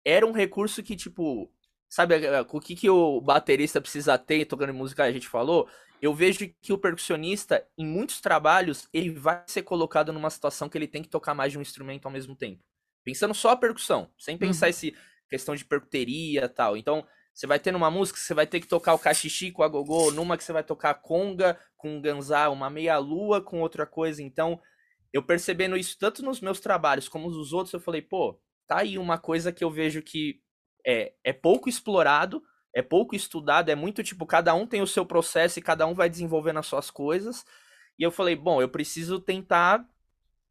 era um recurso que, tipo, Sabe o que, que o baterista precisa ter tocando música, a gente falou? Eu vejo que o percussionista, em muitos trabalhos, ele vai ser colocado numa situação que ele tem que tocar mais de um instrumento ao mesmo tempo. Pensando só a percussão, sem pensar uhum. esse questão de percuteria e tal. Então, você vai ter numa música, você vai ter que tocar o cachixi com a gogô, numa que você vai tocar conga com ganzá, uma meia-lua com outra coisa. Então, eu percebendo isso tanto nos meus trabalhos como nos outros, eu falei, pô, tá aí uma coisa que eu vejo que é, é pouco explorado, é pouco estudado, é muito tipo, cada um tem o seu processo e cada um vai desenvolvendo as suas coisas. E eu falei, bom, eu preciso tentar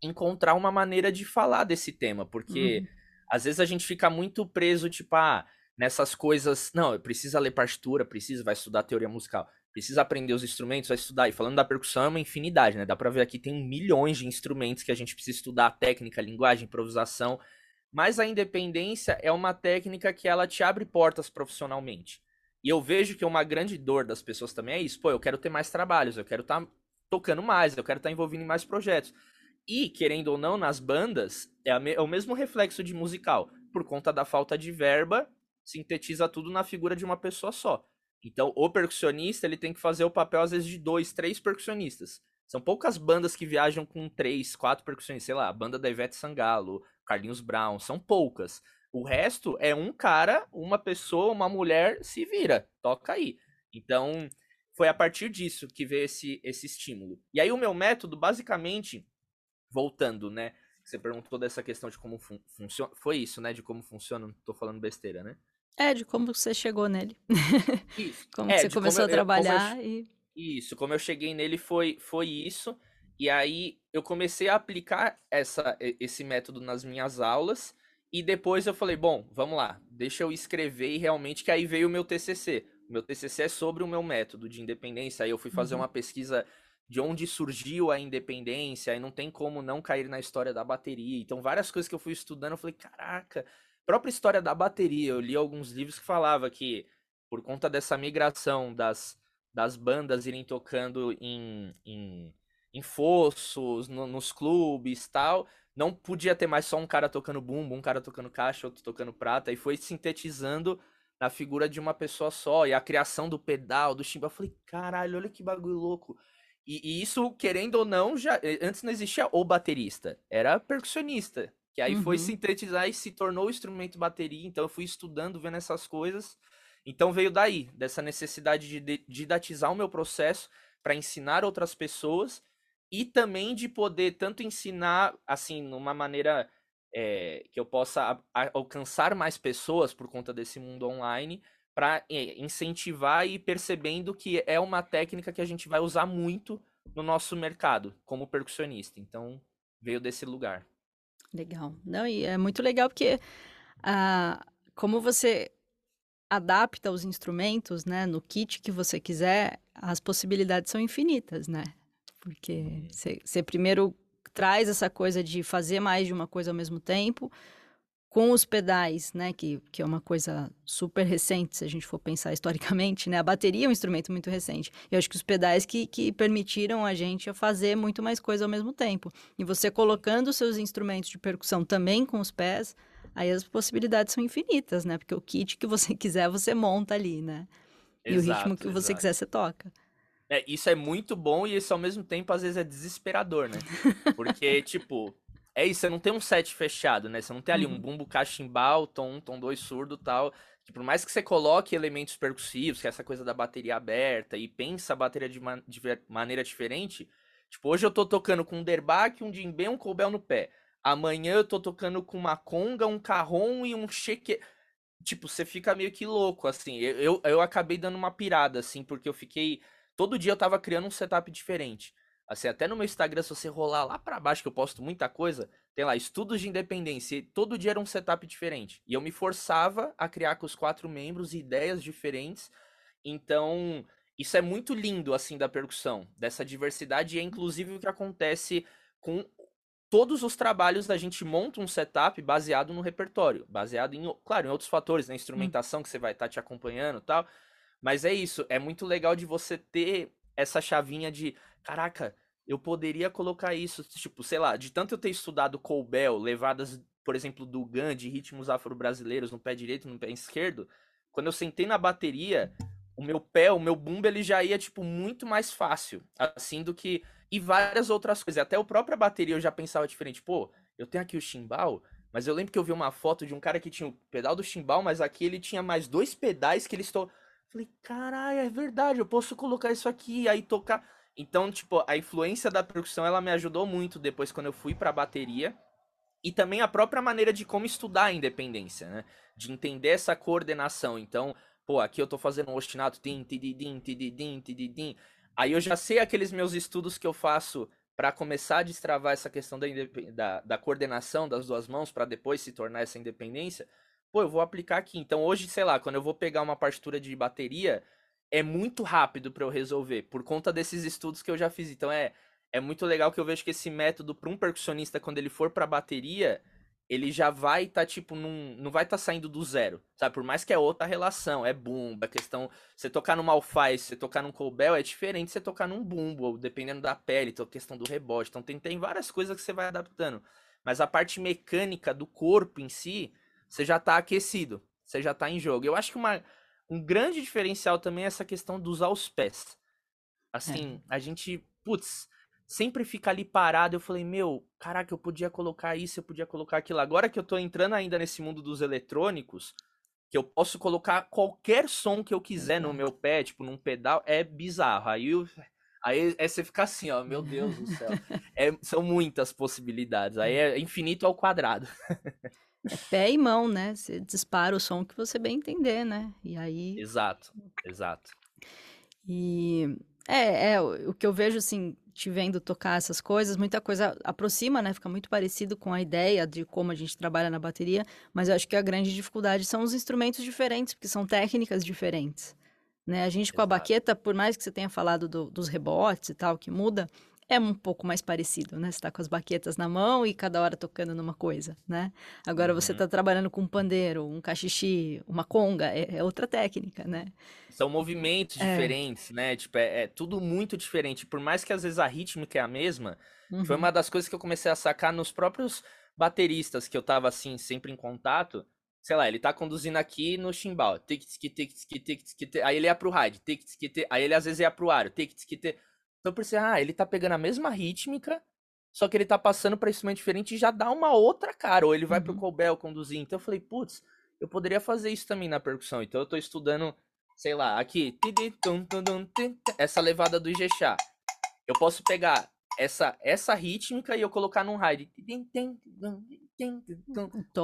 encontrar uma maneira de falar desse tema, porque uhum. às vezes a gente fica muito preso, tipo, ah, nessas coisas, não, eu preciso ler partitura, preciso, vai estudar teoria musical, precisa aprender os instrumentos, vai estudar. E falando da percussão é uma infinidade, né? Dá pra ver aqui tem milhões de instrumentos que a gente precisa estudar, técnica, linguagem, improvisação. Mas a independência é uma técnica que ela te abre portas profissionalmente. E eu vejo que uma grande dor das pessoas também é isso. Pô, eu quero ter mais trabalhos, eu quero estar tá tocando mais, eu quero estar tá envolvido em mais projetos. E, querendo ou não, nas bandas, é, é, o mesmo reflexo de musical. Por conta da falta de verba, sintetiza tudo na figura de uma pessoa só. Então, o percussionista, ele tem que fazer o papel, às vezes, de dois, três percussionistas. São poucas bandas que viajam com três, quatro percussionistas. Sei lá, a banda da Ivete Sangalo, Carlinhos Brown, são poucas. O resto é um cara, uma pessoa, uma mulher, se vira, toca aí. Então, foi a partir disso que veio esse, esse estímulo. E aí o meu método, basicamente, voltando, né? Você perguntou dessa questão de como fun funciona. Foi isso, né? De como funciona. Não tô falando besteira, né? É, de como você chegou nele. Isso. como é, você começou como a trabalhar eu, e... Isso, como eu cheguei nele foi, foi isso. E aí eu comecei a aplicar essa, esse método nas minhas aulas. E depois eu falei, bom, vamos lá, deixa eu escrever e realmente que aí veio o meu TCC. O meu TCC é sobre o meu método de independência. Aí eu fui fazer uhum. uma pesquisa de onde surgiu a independência, e não tem como não cair na história da bateria. Então, várias coisas que eu fui estudando, eu falei, caraca, própria história da bateria. Eu li alguns livros que falava que por conta dessa migração das, das bandas irem tocando em, em em fossos, no, nos clubes tal. Não podia ter mais só um cara tocando bumbo, um cara tocando caixa, outro tocando prata. E foi sintetizando na figura de uma pessoa só. E a criação do pedal, do chimba. Eu falei, caralho, olha que bagulho louco. E, e, isso, querendo ou não, já eh, antes não existia o baterista, era percussionista. Que aí uhum. foi sintetizar e se tornou o instrumento bateria. Então eu fui estudando, vendo essas coisas. Então veio daí, dessa necessidade de didatizar o meu processo para ensinar outras pessoas e também de poder tanto ensinar, assim, numa maneira é, que eu possa a, a, alcançar mais pessoas por conta desse mundo online, para é, incentivar e percebendo que é uma técnica que a gente vai usar muito no nosso mercado como percussionista. Então, veio desse lugar. Legal. Não, e é muito legal porque ah, como você adapta os instrumentos, né, no kit que você quiser, as possibilidades são infinitas, né? Porque você primeiro traz essa coisa de fazer mais de uma coisa ao mesmo tempo, com os pedais, né, que, que é uma coisa super recente, se a gente for pensar historicamente, né, a bateria é um instrumento muito recente, eu acho que os pedais que, que permitiram a gente fazer muito mais coisa ao mesmo tempo, e você colocando os seus instrumentos de percussão também com os pés, aí as possibilidades são infinitas, né, porque o kit que você quiser, você monta ali, né, e exato, o ritmo que você quiser, você toca. É, isso é muito bom e isso ao mesmo tempo às vezes é desesperador, né? Porque, tipo, é isso, você não tem um set fechado, né? Você não tem ali uhum. um bumbo cachimbal, tom 1, tom 2 surdo tal. Que por mais que você coloque elementos percussivos, que é essa coisa da bateria aberta, e pensa a bateria de, man de maneira diferente. Tipo, hoje eu tô tocando com um derbaque, um djembe, um cobel no pé. Amanhã eu tô tocando com uma conga, um carrom e um cheque. Tipo, você fica meio que louco, assim. Eu, eu, eu acabei dando uma pirada, assim, porque eu fiquei Todo dia eu tava criando um setup diferente. Assim, até no meu Instagram, se você rolar lá para baixo, que eu posto muita coisa, tem lá estudos de independência. E todo dia era um setup diferente. E eu me forçava a criar com os quatro membros ideias diferentes. Então, isso é muito lindo, assim, da percussão, dessa diversidade. E é inclusive o que acontece com todos os trabalhos da gente monta um setup baseado no repertório, baseado em, claro, em outros fatores, na instrumentação que você vai estar tá te acompanhando e tal. Mas é isso, é muito legal de você ter essa chavinha de, caraca, eu poderia colocar isso, tipo, sei lá, de tanto eu ter estudado Colbel, levadas, por exemplo, do Gun, de ritmos afro-brasileiros no pé direito e no pé esquerdo, quando eu sentei na bateria, o meu pé, o meu bumbo, ele já ia, tipo, muito mais fácil, assim, do que... E várias outras coisas, até a própria bateria eu já pensava diferente, pô, eu tenho aqui o chimbal, mas eu lembro que eu vi uma foto de um cara que tinha o pedal do chimbal, mas aqui ele tinha mais dois pedais que ele estou Falei, caralho, é verdade, eu posso colocar isso aqui aí tocar. Então, tipo, a influência da percussão ela me ajudou muito depois quando eu fui pra bateria. E também a própria maneira de como estudar a independência, né? De entender essa coordenação. Então, pô, aqui eu tô fazendo um ostinato, tim, tididim, tididim, tididim. Aí eu já sei aqueles meus estudos que eu faço para começar a destravar essa questão da, da, da coordenação das duas mãos para depois se tornar essa independência pô, eu vou aplicar aqui. Então hoje, sei lá, quando eu vou pegar uma partitura de bateria, é muito rápido para eu resolver, por conta desses estudos que eu já fiz. Então é, é muito legal que eu vejo que esse método para um percussionista, quando ele for para bateria, ele já vai estar, tá, tipo, num, não vai estar tá saindo do zero, sabe? Por mais que é outra relação, é bumbo, a questão... Você tocar no Malfaz, você tocar num Colbel, é diferente de você tocar num bumbo, dependendo da pele, então questão do rebote. Então tem, tem várias coisas que você vai adaptando. Mas a parte mecânica do corpo em si, você já está aquecido, você já está em jogo. Eu acho que uma, um grande diferencial também é essa questão de usar os pés. Assim, é. a gente, putz, sempre fica ali parado. Eu falei, meu, caraca, eu podia colocar isso, eu podia colocar aquilo. Agora que eu tô entrando ainda nesse mundo dos eletrônicos, que eu posso colocar qualquer som que eu quiser no meu pé, tipo, num pedal, é bizarro. Aí, eu, aí é você fica assim, ó, meu Deus do céu. É, são muitas possibilidades. Aí é infinito ao quadrado. É pé e mão, né? Você dispara o som que você bem entender, né? E aí. Exato, exato. E é, é o que eu vejo assim, te vendo tocar essas coisas, muita coisa aproxima, né? Fica muito parecido com a ideia de como a gente trabalha na bateria, mas eu acho que a grande dificuldade são os instrumentos diferentes, porque são técnicas diferentes. Né? A gente com a baqueta, por mais que você tenha falado do, dos rebotes e tal, que muda, é um pouco mais parecido, né? Você tá com as baquetas na mão e cada hora tocando numa coisa, né? Agora uhum. você tá trabalhando com um pandeiro, um cachixi, uma conga, é, é outra técnica, né? São movimentos é. diferentes, né? Tipo, é, é, tudo muito diferente. Por mais que às vezes a rítmica é a mesma, uhum. foi uma das coisas que eu comecei a sacar nos próprios bateristas que eu tava, assim, sempre em contato. Sei lá, ele tá conduzindo aqui no chimbal. Aí ele ia pro ride. Aí ele às vezes ia pro aro. Então eu pensei, ah, ele tá pegando a mesma rítmica, só que ele tá passando para instrumento diferente e já dá uma outra cara. Ou ele vai uhum. pro Colbel conduzir. Então eu falei, putz, eu poderia fazer isso também na percussão. Então eu tô estudando, sei lá, aqui, essa levada do Ijexá. Eu posso pegar essa essa rítmica e eu colocar num ride.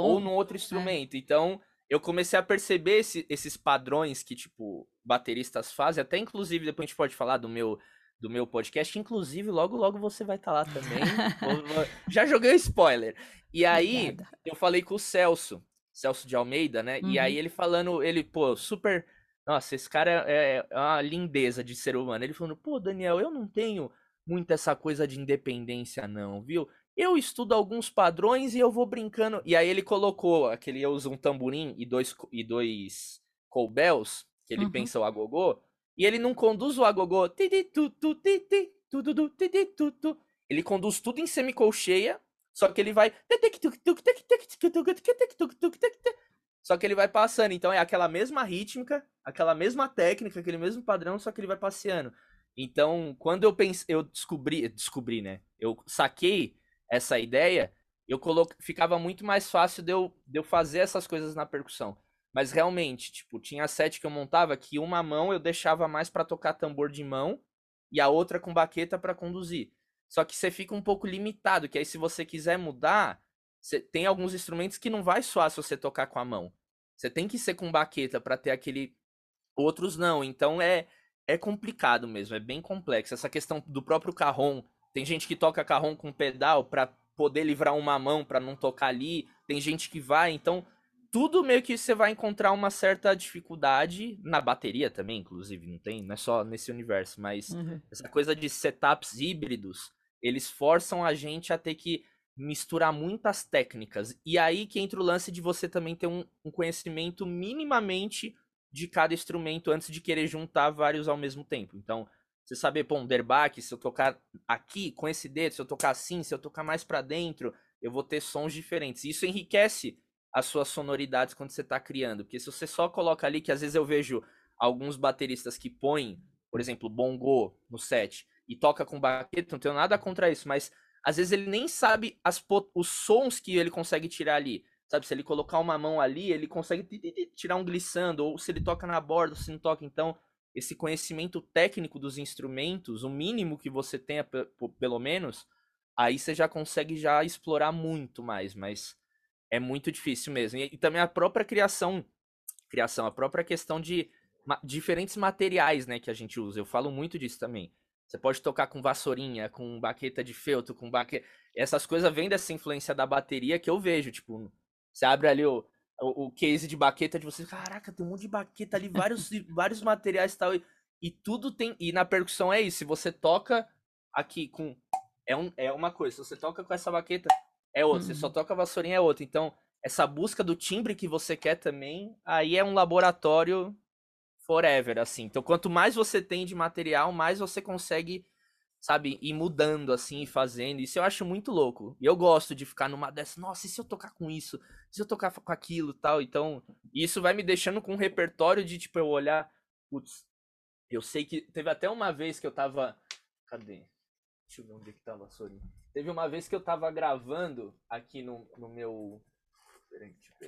Ou num outro instrumento. É. Então eu comecei a perceber esse, esses padrões que, tipo, bateristas fazem. Até inclusive, depois a gente pode falar do meu do meu podcast. Inclusive, logo, logo você vai estar tá lá também. Já joguei spoiler. E aí, Obrigada. eu falei com o Celso, Celso de Almeida, né? Uhum. E aí, uhum. ele falando, ele, pô, super. Nossa, esse cara é, é uma lindeza de ser humano. Ele falando, pô, Daniel, eu não tenho muito essa coisa de independência, não, viu? Eu estudo alguns padrões e eu vou brincando. E aí ele colocou aquele eu uso um tamborim e dois, e dois colbels, que ele uhum. pensa o agogô. E ele não conduz o agogô. Ele conduz tudo em semicolcheia, só que ele vai. Só que ele vai passando. Então é aquela mesma rítmica, aquela mesma técnica, aquele mesmo padrão, só que ele vai passeando. Então, quando eu pensei, eu descobri, descobri, né? Eu saquei essa ideia, eu coloquei, ficava muito mais fácil de eu, de eu fazer essas coisas na percussão. Mas realmente, tipo, tinha sete que eu montava que uma mão eu deixava mais para tocar tambor de mão e a outra com baqueta para conduzir. Só que você fica um pouco limitado, que aí se você quiser mudar, você tem alguns instrumentos que não vai soar se você tocar com a mão. Você tem que ser com baqueta para ter aquele outros não. Então é é complicado mesmo, é bem complexo. Essa questão do próprio carrom, tem gente que toca carrom com pedal para poder livrar uma mão para não tocar ali, tem gente que vai, então tudo meio que você vai encontrar uma certa dificuldade na bateria também, inclusive, não tem, não é só nesse universo, mas uhum. essa coisa de setups híbridos, eles forçam a gente a ter que misturar muitas técnicas. E aí que entra o lance de você também ter um, um conhecimento minimamente de cada instrumento antes de querer juntar vários ao mesmo tempo. Então, você saber, pô, um derbaque, se eu tocar aqui com esse dedo, se eu tocar assim, se eu tocar mais para dentro, eu vou ter sons diferentes. Isso enriquece as suas sonoridades quando você está criando. Porque se você só coloca ali, que às vezes eu vejo alguns bateristas que põem, por exemplo, bongo no set e toca com baqueta, não tenho nada contra isso, mas às vezes ele nem sabe as os sons que ele consegue tirar ali. Sabe, se ele colocar uma mão ali, ele consegue tirar um glissando, ou se ele toca na borda, ou se não toca. Então, esse conhecimento técnico dos instrumentos, o mínimo que você tenha, pelo menos, aí você já consegue já explorar muito mais. Mas é muito difícil mesmo. E, e, também a própria criação, criação, a própria questão de ma diferentes materiais, né, que a gente usa. Eu falo muito disso também. Você pode tocar com vassourinha, com baqueta de feltro, com baqueta... Essas coisas vêm dessa influência da bateria que eu vejo, tipo, você abre ali o, o, o case de baqueta de você, caraca, tem um monte de baqueta ali, vários, vários materiais e tal, e, e tudo tem... E na percussão é isso, se você toca aqui com... É, um, é uma coisa, se você toca com essa baqueta, é outra. Uhum. Você só toca a vassourinha, é outra. Então, essa busca do timbre que você quer também, aí é um laboratório forever, assim. Então, quanto mais você tem de material, mais você consegue, sabe, ir mudando, assim, e fazendo. Isso eu acho muito louco. E eu gosto de ficar numa dessa, nossa, e se eu tocar com isso? E se eu tocar com aquilo tal? Então, isso vai me deixando com um repertório de, tipo, eu olhar, putz, eu sei que. Teve até uma vez que eu tava. Cadê? Deixa eu ver onde é que tá a vassourinha. Teve uma vez que eu tava gravando aqui no, no meu.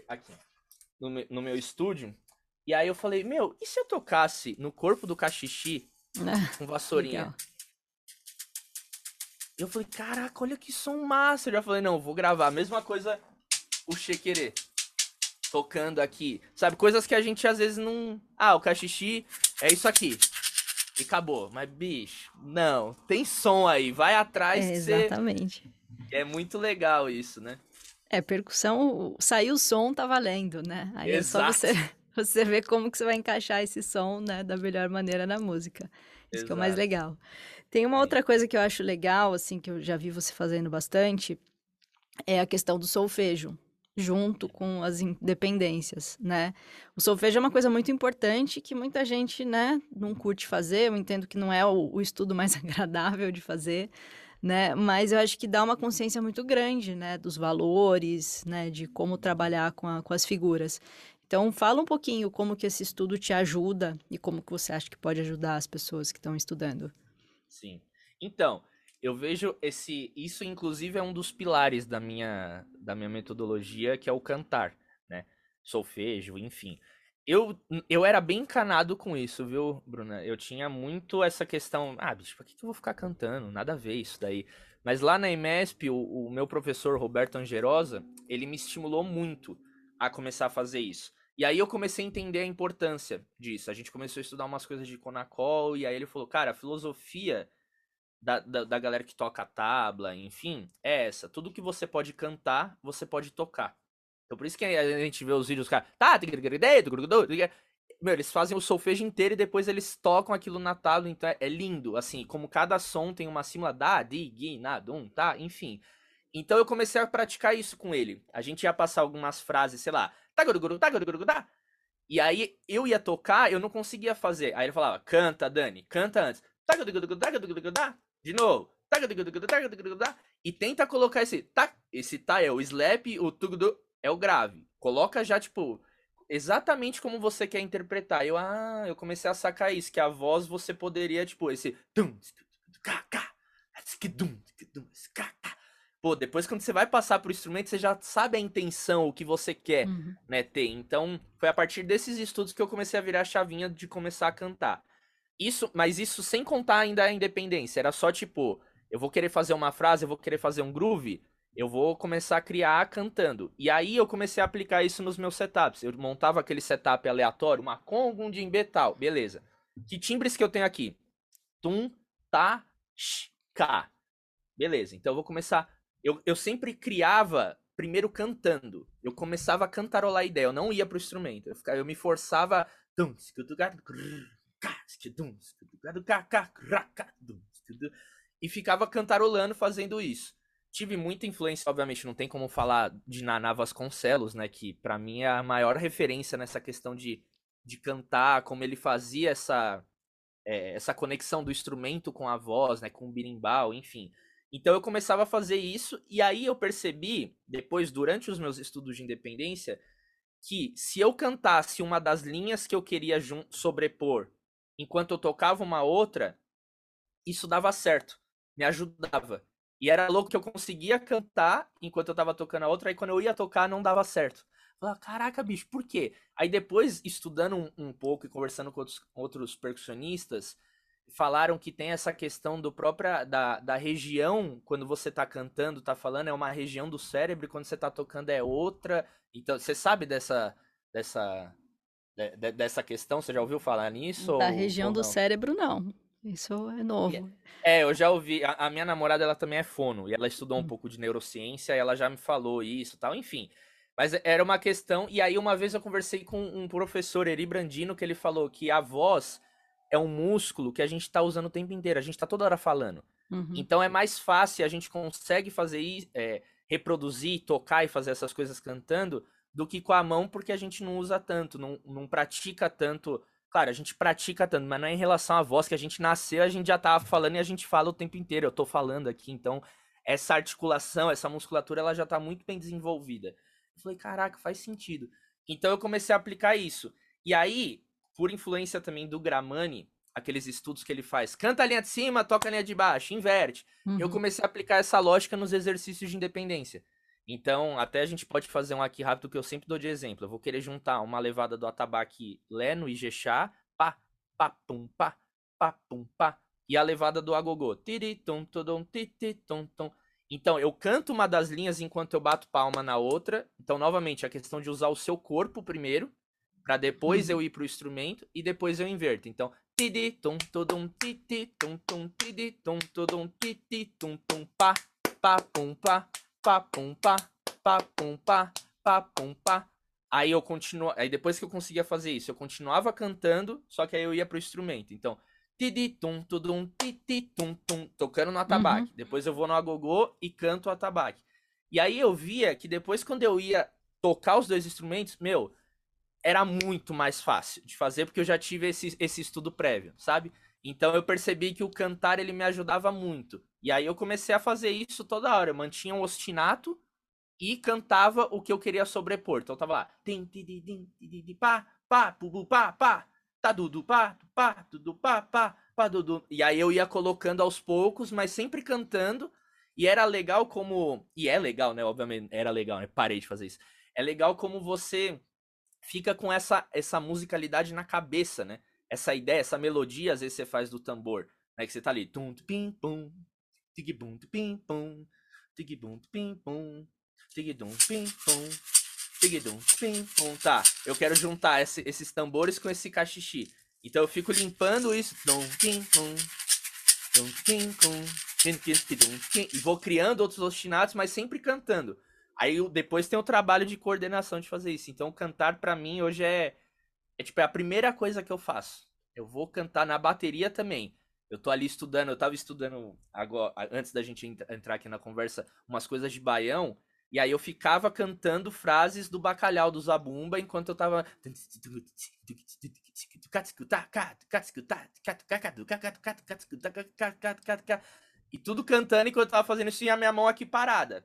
Aqui. No, meu, no meu estúdio. E aí eu falei, meu, e se eu tocasse no corpo do cachixi com vassourinha? Eu falei, caraca, olha que som massa. Eu já falei, não, vou gravar. Mesma coisa o chequerê tocando aqui. Sabe, coisas que a gente às vezes não. Ah, o cachixi é isso aqui. E acabou. Mas, bicho, não. Tem som aí. Vai atrás. É, exatamente. Você... É muito legal isso, né? É, percussão, saiu o som, tá valendo, né? Aí Exato. é só você, você ver como que você vai encaixar esse som, né, da melhor maneira na música. Isso Exato. que é o mais legal. Tem uma outra coisa que eu acho legal, assim, que eu já vi você fazendo bastante, é a questão do solfejo junto com as independências, né? O solfejo é uma coisa muito importante que muita gente, né, não curte fazer. Eu entendo que não é o, o estudo mais agradável de fazer, né? Mas eu acho que dá uma consciência muito grande, né, dos valores, né, de como trabalhar com, a, com as figuras. Então, fala um pouquinho como que esse estudo te ajuda e como que você acha que pode ajudar as pessoas que estão estudando. Sim. Então, eu vejo esse isso inclusive é um dos pilares da minha da minha metodologia que é o cantar né? Solfejo enfim. Eu eu era bem encanado com isso viu Bruna? Eu tinha muito essa questão ah bicho por que, que eu vou ficar cantando? Nada a ver isso daí. Mas lá na IMESP o, o meu professor Roberto Angerosa ele me estimulou muito a começar a fazer isso. E aí eu comecei a entender a importância disso. A gente começou a estudar umas coisas de Conacol e aí ele falou cara a filosofia da, da, da, galera que toca tabla, enfim, é essa. Tudo que você pode cantar, você pode tocar. Então por isso que a gente vê os vídeos, cara. Tá, meu, eles fazem o solfejo inteiro e depois eles tocam aquilo na tábua, então é, lindo. Assim, como cada som tem uma símbolo da, di, gi, na, dum, tá, enfim. Então eu comecei a praticar isso com ele. A gente ia passar algumas frases, sei lá, tá, tá, tá. E aí eu ia tocar, eu não conseguia fazer. Aí ele falava, canta, Dani, canta antes. Tá, de novo. E tenta colocar esse tá. Esse tá é o slap, o tugudu é o grave. Coloca já, tipo, exatamente como você quer interpretar. Eu, ah, eu comecei a sacar isso, que a voz você poderia, tipo, esse. Pô, depois quando você vai passar pro instrumento, você já sabe a intenção, o que você quer, uhum. né, ter. Então, foi a partir desses estudos que eu comecei a virar a chavinha de começar a cantar. Isso, mas isso sem contar ainda a independência. Era só tipo, eu vou querer fazer uma frase, eu vou querer fazer um groove, eu vou começar a criar cantando. E aí eu comecei a aplicar isso nos meus setups. Eu montava aquele setup aleatório, uma conga, um djembe tal, beleza. Que timbres que eu tenho aqui? Tum, ta, sh, ka. Beleza, então eu vou começar. Eu, eu sempre criava primeiro cantando. Eu começava a cantarolar a ideia, eu não ia pro instrumento. Eu, ficava, eu me forçava. E ficava cantarolando fazendo isso. Tive muita influência, obviamente, não tem como falar de Naná Vasconcelos, né? Que para mim é a maior referência nessa questão de, de cantar, como ele fazia essa, é, essa conexão do instrumento com a voz, né? Com o birimbau, enfim. Então eu começava a fazer isso, e aí eu percebi, depois, durante os meus estudos de independência, que se eu cantasse uma das linhas que eu queria sobrepor enquanto eu tocava uma outra, isso dava certo, me ajudava. E era louco que eu conseguia cantar enquanto eu tava tocando a outra, aí quando eu ia tocar não dava certo. Eu caraca, bicho, por quê? Aí depois, estudando um, um pouco e conversando com outros, outros, percussionistas, falaram que tem essa questão do própria da, da região, quando você tá cantando, tá falando, é uma região do cérebro, quando você tá tocando é outra. Então, você sabe dessa dessa de, de, dessa questão? Você já ouviu falar nisso? Da ou, região ou do cérebro, não. Isso é novo. É, eu já ouvi. A, a, minha namorada, ela também é fono. E ela estudou um hum. pouco de neurociência e ela já me falou isso tal. Enfim. Mas era uma questão. E aí, uma vez eu conversei com um professor, Eri Brandino, que ele falou que a voz é um músculo que a gente está usando o tempo inteiro. A gente está toda hora falando. Uhum. Então é mais fácil, a gente consegue fazer é, reproduzir, tocar e fazer essas coisas cantando do que com a mão, porque a gente não usa tanto, não, não pratica tanto. Claro, a gente pratica tanto, mas não é em relação à voz que a gente nasceu, a gente já tava falando e a gente fala o tempo inteiro. Eu tô falando aqui, então essa articulação, essa musculatura, ela já tá muito bem desenvolvida. Eu falei, caraca, faz sentido. Então eu comecei a aplicar isso. E aí, por influência também do Gramani, aqueles estudos que ele faz, canta a linha de cima, toca a linha de baixo, inverte. Uhum. Eu comecei a aplicar essa lógica nos exercícios de independência. Então, até a gente pode fazer um aqui rápido que eu sempre dou de exemplo. Eu vou querer juntar uma levada do atabaque Lé no Ijexá, pá, pá, pum, pá, pá, pum, pá, e a levada do agogô, tiri, tum, tudum, titi, tum, tum. Então, eu canto uma das linhas enquanto eu bato palma na outra. Então, novamente, a questão de usar o seu corpo primeiro, para depois uhum. eu ir pro instrumento e depois eu inverto. Então, tidi tum tudum titi tum tum tidi tum tudum titi tum tum pá pá pum pá pá pum pá pá pum pá pum pá. Aí eu continuo, aí depois que eu conseguia fazer isso, eu continuava cantando, só que aí eu ia pro instrumento. Então, tidi tum tudum titi tum tum, tocando no atabaque. Uhum. Depois eu vou no agogô e canto o atabaque. E aí eu via que depois quando eu ia tocar os dois instrumentos, meu, era muito mais fácil de fazer porque eu já tive esse, esse estudo prévio, sabe? Então eu percebi que o cantar ele me ajudava muito. E aí eu comecei a fazer isso toda hora. Eu mantinha um ostinato e cantava o que eu queria sobrepor. Então eu tava lá, tim, pá, pá, pu, pá, pá, tá pá, pá, pá, pá, pá, dudu. E aí eu ia colocando aos poucos, mas sempre cantando. E era legal como. E é legal, né? Obviamente, era legal, né? Parei de fazer isso. É legal como você fica com essa, essa musicalidade na cabeça, né? Essa ideia, essa melodia, às vezes você faz do tambor, né? Que você tá ali. Tum, pim, pum, tig, bum, pim, pum, tig, bum, pim, pum, tig, dum, pim, pum. Tigidum, pim, pum, tá. Eu quero juntar esse, esses tambores com esse cachixi. Então eu fico limpando isso. Dum, pim, pum, dum, pim, pum, e vou criando outros ostinatos, mas sempre cantando. Aí depois tem o trabalho de coordenação de fazer isso. Então cantar para mim hoje é é tipo é a primeira coisa que eu faço. Eu vou cantar na bateria também. Eu tô ali estudando, eu tava estudando agora antes da gente entrar aqui na conversa umas coisas de baião e aí eu ficava cantando frases do bacalhau do Zabumba enquanto eu tava. E tudo cantando enquanto eu tava fazendo isso e a minha mão aqui parada.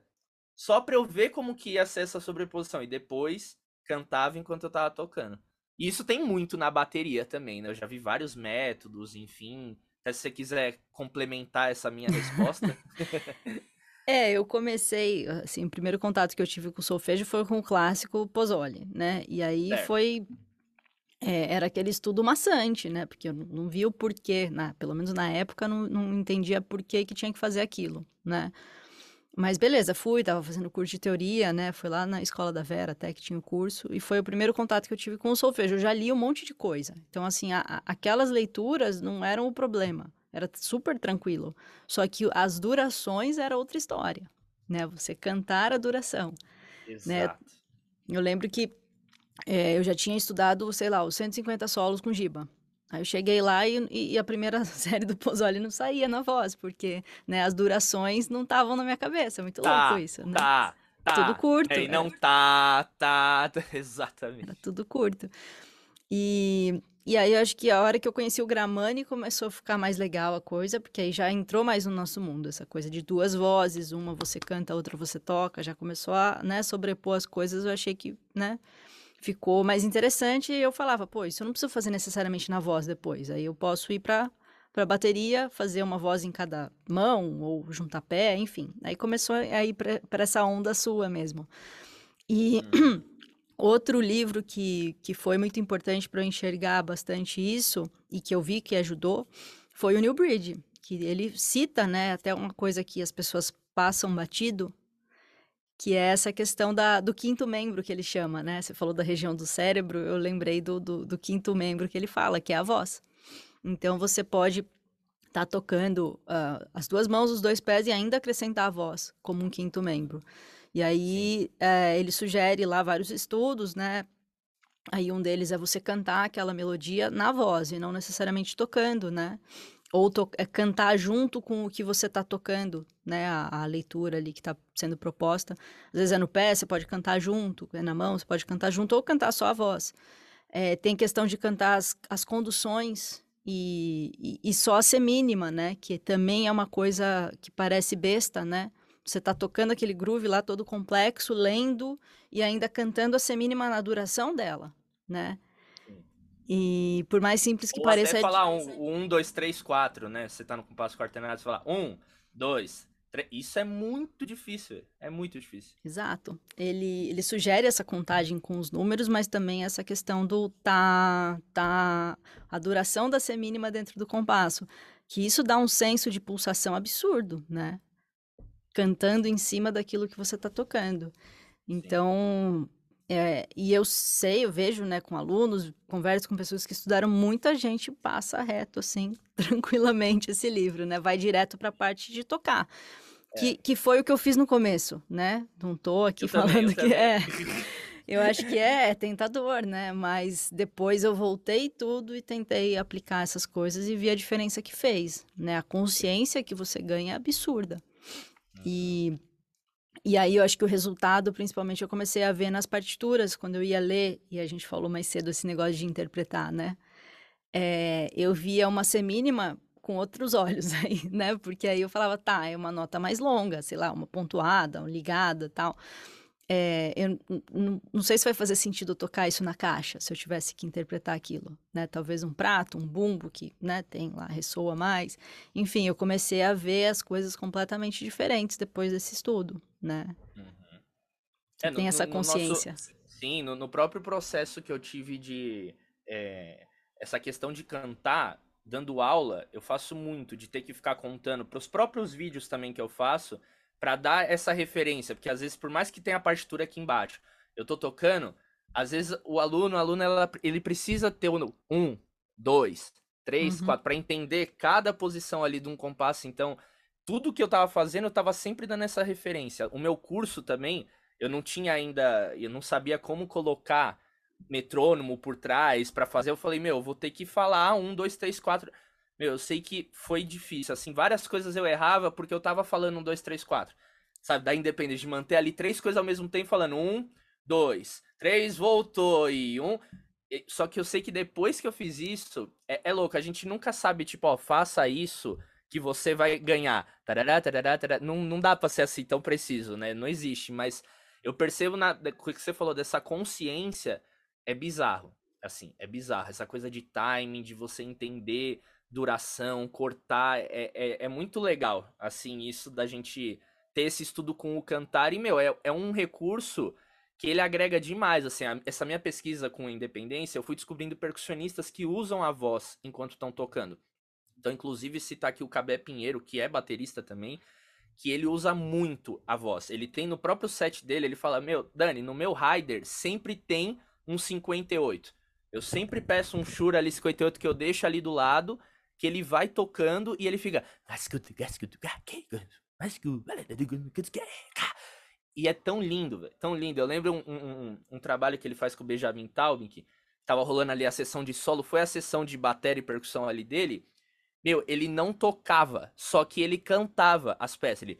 Só pra eu ver como que ia ser essa sobreposição. E depois cantava enquanto eu tava tocando. E isso tem muito na bateria também, né? Eu já vi vários métodos, enfim. Até se você quiser complementar essa minha resposta. É, eu comecei, assim, o primeiro contato que eu tive com o solfejo foi com o clássico Pozzoli, né? E aí é. foi é, era aquele estudo maçante, né? Porque eu não via o porquê, né? pelo menos na época, não, não entendia por que, que tinha que fazer aquilo, né? Mas beleza, fui, tava fazendo curso de teoria, né? Fui lá na escola da Vera até que tinha o curso, e foi o primeiro contato que eu tive com o solfejo. Eu já li um monte de coisa. Então, assim, a, a, aquelas leituras não eram o problema. Era super tranquilo. Só que as durações era outra história, né? Você cantar a duração. Né? Exato. Né? Eu lembro que é, eu já tinha estudado, sei lá, os 150 solos com Giba. Aí eu cheguei lá e, e, a primeira série do Pozzoli não saía na voz, porque né, as durações não estavam na minha cabeça. Muito tá, louco isso, né? Tá, tá. Tudo curto. É, não tá, tá, exatamente. Era tudo curto. E e aí eu acho que a hora que eu conheci o Gramani começou a ficar mais legal a coisa, porque aí já entrou mais no nosso mundo, essa coisa de duas vozes, uma você canta, a outra você toca, já começou a, né, sobrepor as coisas, eu achei que, né, ficou mais interessante e eu falava, pô, isso eu não preciso fazer necessariamente na voz depois, aí eu posso ir para para bateria, fazer uma voz em cada mão ou juntar pé, enfim. Aí começou a ir para essa onda sua mesmo. E hum. Outro livro que, que foi muito importante para eu enxergar bastante isso e que eu vi que ajudou foi o New Bridge, que ele cita, né, até uma coisa que as pessoas passam batido, que é essa questão da, do quinto membro que ele chama, né? Você falou da região do cérebro, eu lembrei do, do, do quinto membro que ele fala, que é a voz. Então você pode estar tá tocando uh, as duas mãos, os dois pés e ainda acrescentar a voz como um quinto membro. E aí é, ele sugere lá vários estudos, né? Aí um deles é você cantar aquela melodia na voz e não necessariamente tocando, né? Ou é cantar junto com o que você está tocando, né? A, a, leitura ali que está sendo proposta. Às vezes é no pé, você pode cantar junto, é na mão, você pode cantar junto ou cantar só a voz. É, tem questão de cantar as, as conduções e, e, e só a semínima, né? Que também é uma coisa que parece besta, né? Você está tocando aquele groove lá todo complexo, lendo e ainda cantando a semínima na duração dela, né? E por mais simples que Ou pareça... Até é falar um, um, dois, três, quatro, né? Você tá no compasso quaternado, você fala um, dois, três... Isso é muito difícil, é muito difícil. Exato. Ele, ele sugere essa contagem com os números, mas também essa questão do tá, tá... A duração da semínima dentro do compasso. Que isso dá um senso de pulsação absurdo, né? cantando em cima daquilo que você está tocando. Então, é, e eu sei, eu vejo, né, com alunos, converso com pessoas que estudaram, muita gente passa reto, assim, tranquilamente esse livro, né? Vai direto para a parte de tocar. É. Que, que foi o que eu fiz no começo, né? Não tô aqui eu falando também, que é. Eu acho que é, é tentador, né? Mas depois eu voltei tudo e tentei aplicar essas coisas e vi a diferença que fez, né? A consciência que você ganha é absurda. E, uhum. E aí eu acho que o resultado, principalmente, eu comecei a ver nas partituras, quando eu ia ler, e a gente falou mais cedo esse negócio de interpretar, né? É, eu via uma semínima com outros olhos aí, né? Porque aí eu falava, tá, é uma nota mais longa, sei lá, uma pontuada, uma ligada tal. É, eu não sei se vai fazer sentido tocar isso na caixa, se eu tivesse que interpretar aquilo, né? Talvez um prato, um bumbo que, né, tem lá, ressoa mais. Enfim, eu comecei a ver as coisas completamente diferentes depois desse estudo, né? Uhum. É, tem no, essa consciência. No nosso, sim, no, no, próprio processo que eu tive de... É, essa questão de cantar, dando aula, eu faço muito, de ter que ficar contando para os próprios vídeos também que eu faço para dar essa referência, porque às vezes por mais que tenha a partitura aqui embaixo, eu tô tocando, às vezes o aluno, o aluno ela, ele precisa ter um, dois, três, uhum. quatro para entender cada posição ali de um compasso. Então, tudo que eu tava fazendo, eu tava sempre dando essa referência. O meu curso também, eu não tinha ainda, eu não sabia como colocar metrônomo por trás para fazer. Eu falei, meu, eu vou ter que falar um, dois, três, quatro. Meu, eu sei que foi difícil. Assim, várias coisas eu errava porque eu tava falando um, dois, três, quatro. Sabe, da independência, de manter ali três coisas ao mesmo tempo, falando um, dois, três, voltou e um. Só que eu sei que depois que eu fiz isso, é, é louco, a gente nunca sabe, tipo, ó, faça isso que você vai ganhar. Tarará, tarará, tarará. Não, não dá pra ser assim tão preciso, né? Não existe, mas eu percebo na, o que você falou dessa consciência é bizarro. Assim, é bizarro. Essa coisa de timing, de você entender duração, cortar, é, é, é, muito legal, assim, isso da gente ter esse estudo com o cantar, e, meu, é, é um recurso que ele agrega demais, assim, a, essa minha pesquisa com independência, eu fui descobrindo percussionistas que usam a voz enquanto estão tocando. Então, inclusive, citar aqui o Cabé Pinheiro, que é baterista também, que ele usa muito a voz. Ele tem no próprio set dele, ele fala, meu, Dani, no meu rider sempre tem um 58. Eu sempre peço um Shure ali 58 que eu deixo ali do lado que ele vai tocando e ele fica. E é tão lindo, velho. Tão lindo. Eu lembro um, um, um, trabalho que ele faz com o Benjamin Taubin, que tava rolando ali a sessão de solo, foi a sessão de bateria e percussão ali dele. Meu, ele não tocava, só que ele cantava as peças. Ele.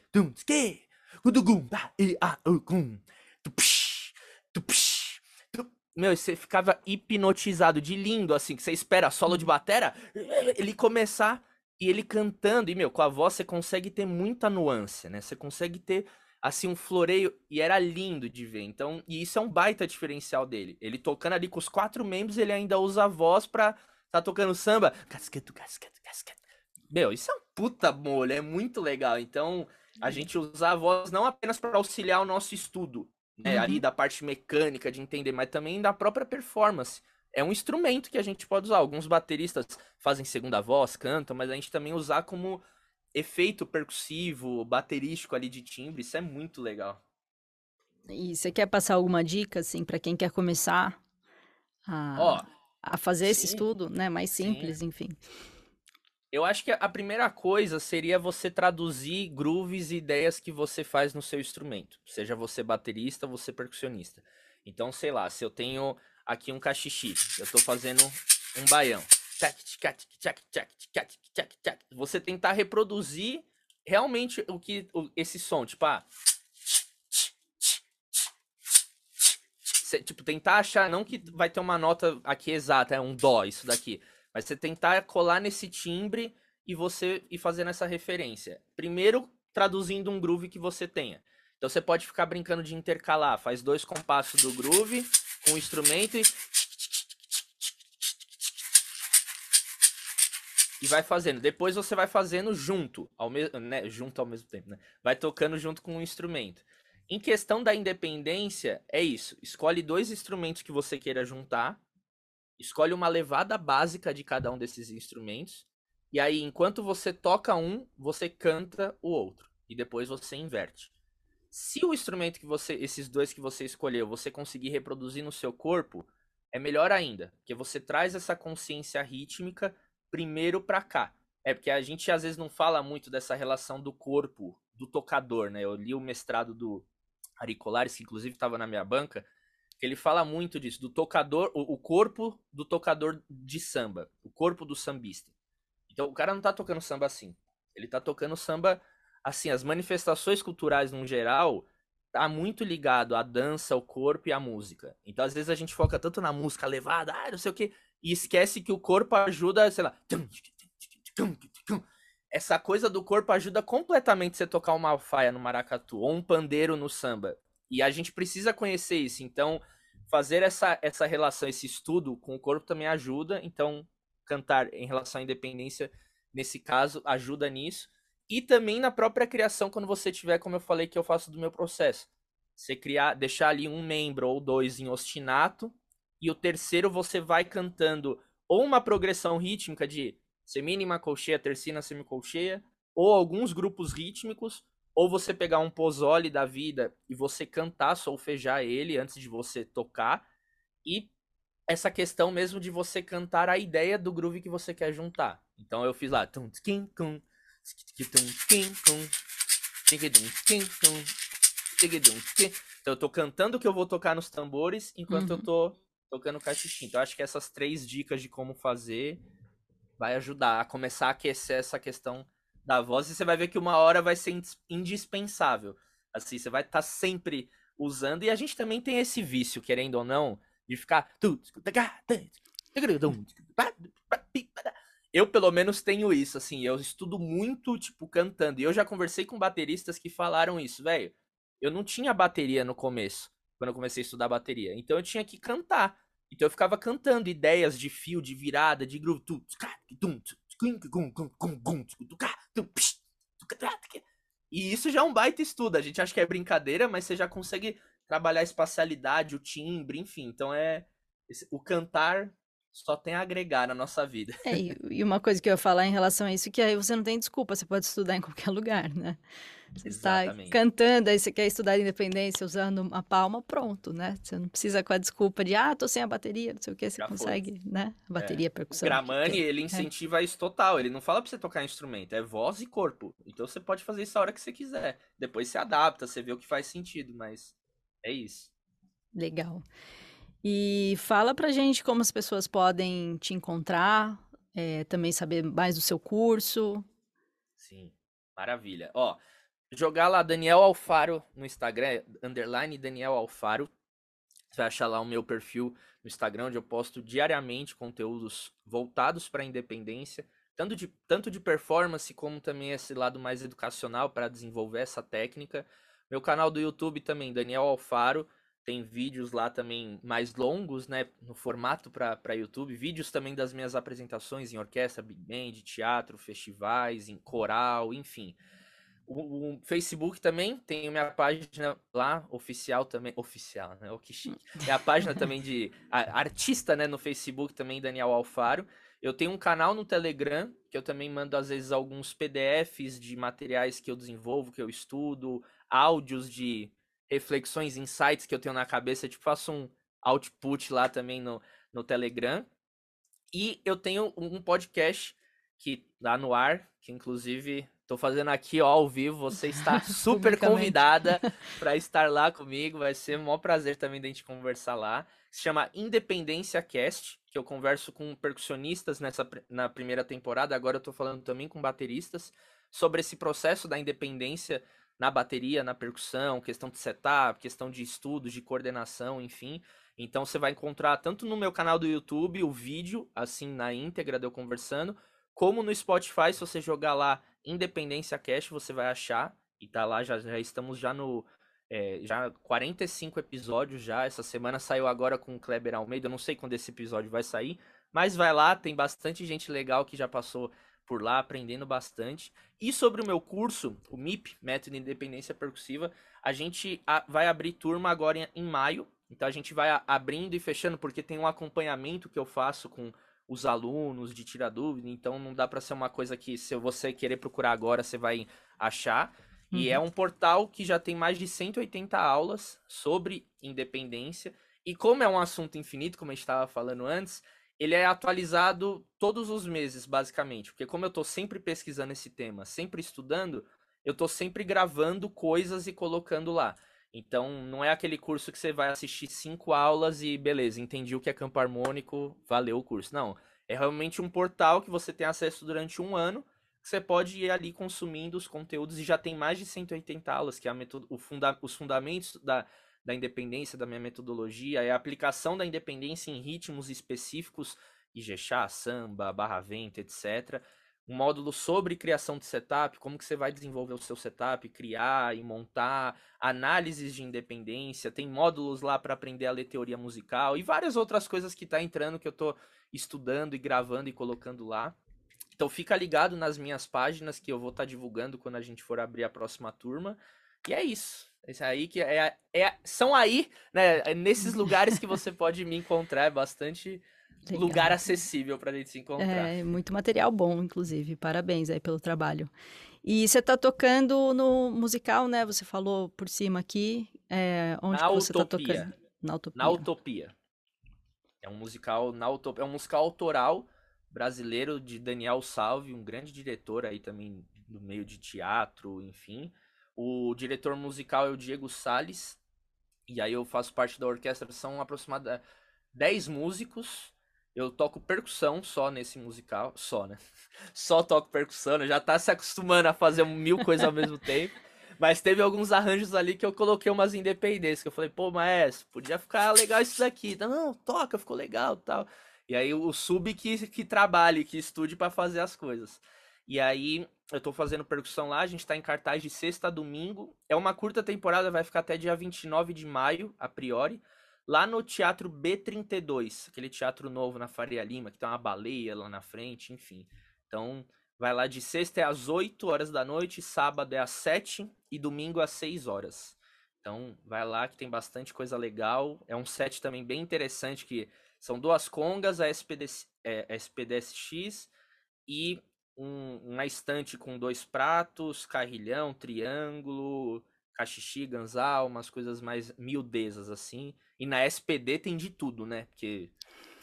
Meu, você ficava hipnotizado de lindo, assim, que você espera solo de batera, ele começar e ele cantando. E, meu, com a voz você consegue ter muita nuance, né? Você consegue ter, assim, um floreio. E era lindo de ver. Então, e isso é um baita diferencial dele. Ele tocando ali com os quatro membros, ele ainda usa a voz pra tá tocando samba. Meu, isso é um puta molho, é muito legal. Então, a gente usar a voz não apenas para auxiliar o nosso estudo, né, uhum. ali da parte mecânica de entender, mas também da própria performance. É um instrumento que a gente pode usar. Alguns bateristas fazem segunda voz, cantam, mas a gente também usar como efeito percussivo, baterístico ali de timbre, isso é muito legal. E você quer passar alguma dica, assim, para quem quer começar a, oh, a fazer sim, esse estudo, né? Mais simples, sim. enfim. Eu acho que a primeira coisa seria você traduzir grooves e ideias que você faz no seu instrumento, seja você baterista, você percussionista. Então, sei lá, se eu tenho aqui um cachixi, eu estou fazendo um baião. Você tentar reproduzir realmente o que esse som, tipo, ah, tipo, tentar achar, não que vai ter uma nota aqui exata, é um dó isso daqui, mas você tentar colar nesse timbre e você ir fazendo essa referência. Primeiro, traduzindo um groove que você tenha. Então você pode ficar brincando de intercalar, faz dois compassos do groove com o instrumento e e vai fazendo. Depois você vai fazendo junto, ao mesmo, né, junto ao mesmo tempo, né? Vai tocando junto com o instrumento. Em questão da independência, é isso. Escolhe dois instrumentos que você queira juntar escolhe uma levada básica de cada um desses instrumentos. E aí, enquanto você toca um, você canta o outro. e depois você inverte. Se o instrumento que você, esses dois que você escolheu, você conseguir reproduzir no seu corpo, é melhor ainda, porque você traz essa consciência rítmica primeiro para cá. É porque a gente às vezes não fala muito dessa relação do corpo, do tocador, né? Eu li o mestrado do Ari Colares, que inclusive estava na minha banca, ele fala muito disso, do tocador, o, o, corpo do tocador de samba, o corpo do sambista. Então o cara não tá tocando samba assim. Ele tá tocando samba assim, as manifestações culturais no geral tá muito ligado à dança, ao corpo e à música. Então, às vezes a gente foca tanto na música levada, ah, não sei o que, e esquece que o corpo ajuda, sei lá, essa coisa do corpo ajuda completamente você tocar uma alfaia no maracatu ou um pandeiro no samba. E a gente precisa conhecer isso. Então, fazer essa, essa relação, esse estudo com o corpo também ajuda. Então, cantar em relação à independência, nesse caso, ajuda nisso. E também na própria criação, quando você tiver, como eu falei que eu faço do meu processo. Você criar, deixar ali um membro ou dois em ostinato, e o terceiro você vai cantando ou uma progressão rítmica de semínima, colcheia, tercina, semicolcheia, ou alguns grupos rítmicos, ou você pegar um pozole da vida e você cantar, solfejar ele antes de você tocar, e essa questão mesmo de você cantar a ideia do groove que você quer juntar. Então eu fiz lá, então eu tô cantando o que eu vou tocar nos tambores enquanto uhum. eu tô tocando cachixinho. Então acho que essas três dicas de como fazer vai ajudar a começar a aquecer essa questão da voz e você vai ver que uma hora vai ser indispensável. Assim, você vai estar tá sempre usando e a gente também tem esse vício, querendo ou não, de ficar eu, pelo menos, tenho isso, assim. Eu estudo muito, tipo, cantando. E eu já conversei com bateristas que falaram isso, velho. Eu não tinha bateria no começo, quando eu comecei a estudar bateria. Então eu tinha que cantar. Então eu ficava cantando ideias de fio, de virada, de groove. E isso já é um baita estudo. A gente acha que é brincadeira, mas você já consegue trabalhar a espacialidade, o timbre, enfim. Então é. O cantar só tem a agregar na nossa vida. É, e uma coisa que eu ia falar em relação a isso, que aí você não tem desculpa, você pode estudar em qualquer lugar, né? Você Exatamente. está cantando, aí você quer estudar independência usando uma palma, pronto, né? Você não precisa com a desculpa de, ah, tô sem a bateria, não sei o que, você Já consegue, foi. né? A bateria, é. percussão. O Gramani, ele é. incentiva é. isso total, ele não fala pra você tocar instrumento, é voz e corpo. Então você pode fazer isso a hora que você quiser. Depois você adapta, você vê o que faz sentido, mas é isso. Legal. E fala pra gente como as pessoas podem te encontrar, é, também saber mais do seu curso. Sim, maravilha. Ó, jogar lá Daniel Alfaro no Instagram, underline Daniel Alfaro. Você vai achar lá o meu perfil no Instagram, onde eu posto diariamente conteúdos voltados para a independência, tanto de, tanto de performance como também esse lado mais educacional para desenvolver essa técnica. Meu canal do YouTube também, Daniel Alfaro. Tem vídeos lá também mais longos, né? No formato para YouTube. Vídeos também das minhas apresentações em orquestra, big band, teatro, festivais, em coral, enfim. O, o, Facebook também tem minha página lá, oficial também. Oficial, né? O que chique. É a página também de a, artista, né? No Facebook também, Daniel Alfaro. Eu tenho um canal no Telegram, que eu também mando às vezes alguns PDFs de materiais que eu desenvolvo, que eu estudo, áudios de reflexões, insights que eu tenho na cabeça, tipo, faço um output lá também no, no Telegram. E eu tenho um podcast que dá no ar, que inclusive tô fazendo aqui ó, ao vivo. Você está super convidada para estar lá comigo. Vai ser um maior prazer também da gente conversar lá. Se chama Independência Cast, que eu converso com percussionistas nessa na primeira temporada. Agora eu tô falando também com bateristas sobre esse processo da independência na bateria, na percussão, questão de setup, questão de estudos, de coordenação, enfim. Então você vai encontrar tanto no meu canal do YouTube o vídeo, assim na íntegra de eu conversando, como no Spotify, se você jogar lá Independência Cash, você vai achar. E tá lá, já, já estamos já no. É, já 45 episódios já. Essa semana saiu agora com o Kleber Almeida. Eu não sei quando esse episódio vai sair. Mas vai lá, tem bastante gente legal que já passou por lá, aprendendo bastante. E sobre o meu curso, o MIP, Método de Independência Percussiva, a gente vai abrir turma agora em maio. Então a gente vai abrindo e fechando, porque tem um acompanhamento que eu faço com os alunos de tirar dúvida. Então não dá para ser uma coisa que, se você querer procurar agora, você vai achar. Uhum. E é um portal que já tem mais de 180 aulas sobre independência. E como é um assunto infinito, como a gente estava falando antes, ele é atualizado todos os meses, basicamente. Porque como eu estou sempre pesquisando esse tema, sempre estudando, eu estou sempre gravando coisas e colocando lá. Então, não é aquele curso que você vai assistir cinco aulas e beleza, entendi o que é campo harmônico, valeu o curso. Não, é realmente um portal que você tem acesso durante um ano, que você pode ir ali consumindo os conteúdos e já tem mais de 180 aulas, que é a metod... funda... os fundamentos da, da independência, da minha metodologia, é a aplicação da independência em ritmos específicos, Ijexá, samba, barra vento, etc. Um módulo sobre criação de setup, como que você vai desenvolver o seu setup, criar e montar, análises de independência, tem módulos lá para aprender a ler teoria musical e várias outras coisas que tá entrando que eu tô estudando e gravando e colocando lá. Então fica ligado nas minhas páginas que eu vou estar tá divulgando quando a gente for abrir a próxima turma. E é isso. Esse aí que é, é são aí, né, é nesses lugares que você pode me encontrar, é bastante Legal. lugar acessível para a gente se encontrar. É, muito material bom, inclusive. Parabéns aí pelo trabalho. E você está tocando no musical, né? Você falou por cima aqui. É, onde na você está tocando? Na Utopia. Na Utopia. É um musical na Utopia, é um musical autoral brasileiro de Daniel Salve, um grande diretor aí também do meio de teatro, enfim. O diretor musical é o Diego Sales. E aí eu faço parte da orquestra, são aproximadamente 10 músicos. Eu toco percussão só nesse musical, só, né? Só toco percussão, né? já tá se acostumando a fazer mil coisas ao mesmo tempo. Mas teve alguns arranjos ali que eu coloquei umas independências, que eu falei, pô, maestro, podia ficar legal isso daqui. Não, toca, ficou legal tal. E aí o sub que, que trabalhe, que estude para fazer as coisas. E aí eu tô fazendo percussão lá, a gente tá em cartaz de sexta a domingo. É uma curta temporada, vai ficar até dia 29 de maio, a priori. Lá no Teatro B32, aquele teatro novo na Faria Lima, que tem uma baleia lá na frente, enfim. Então, vai lá de sexta é às 8 horas da noite, sábado é às 7 e domingo às 6 horas. Então, vai lá que tem bastante coisa legal. É um set também bem interessante que são duas congas, a SPDS, é, SPDSX e um, uma estante com dois pratos, carrilhão, triângulo, cachixi, ganzal, umas coisas mais miudezas assim. E na SPD tem de tudo, né? Porque,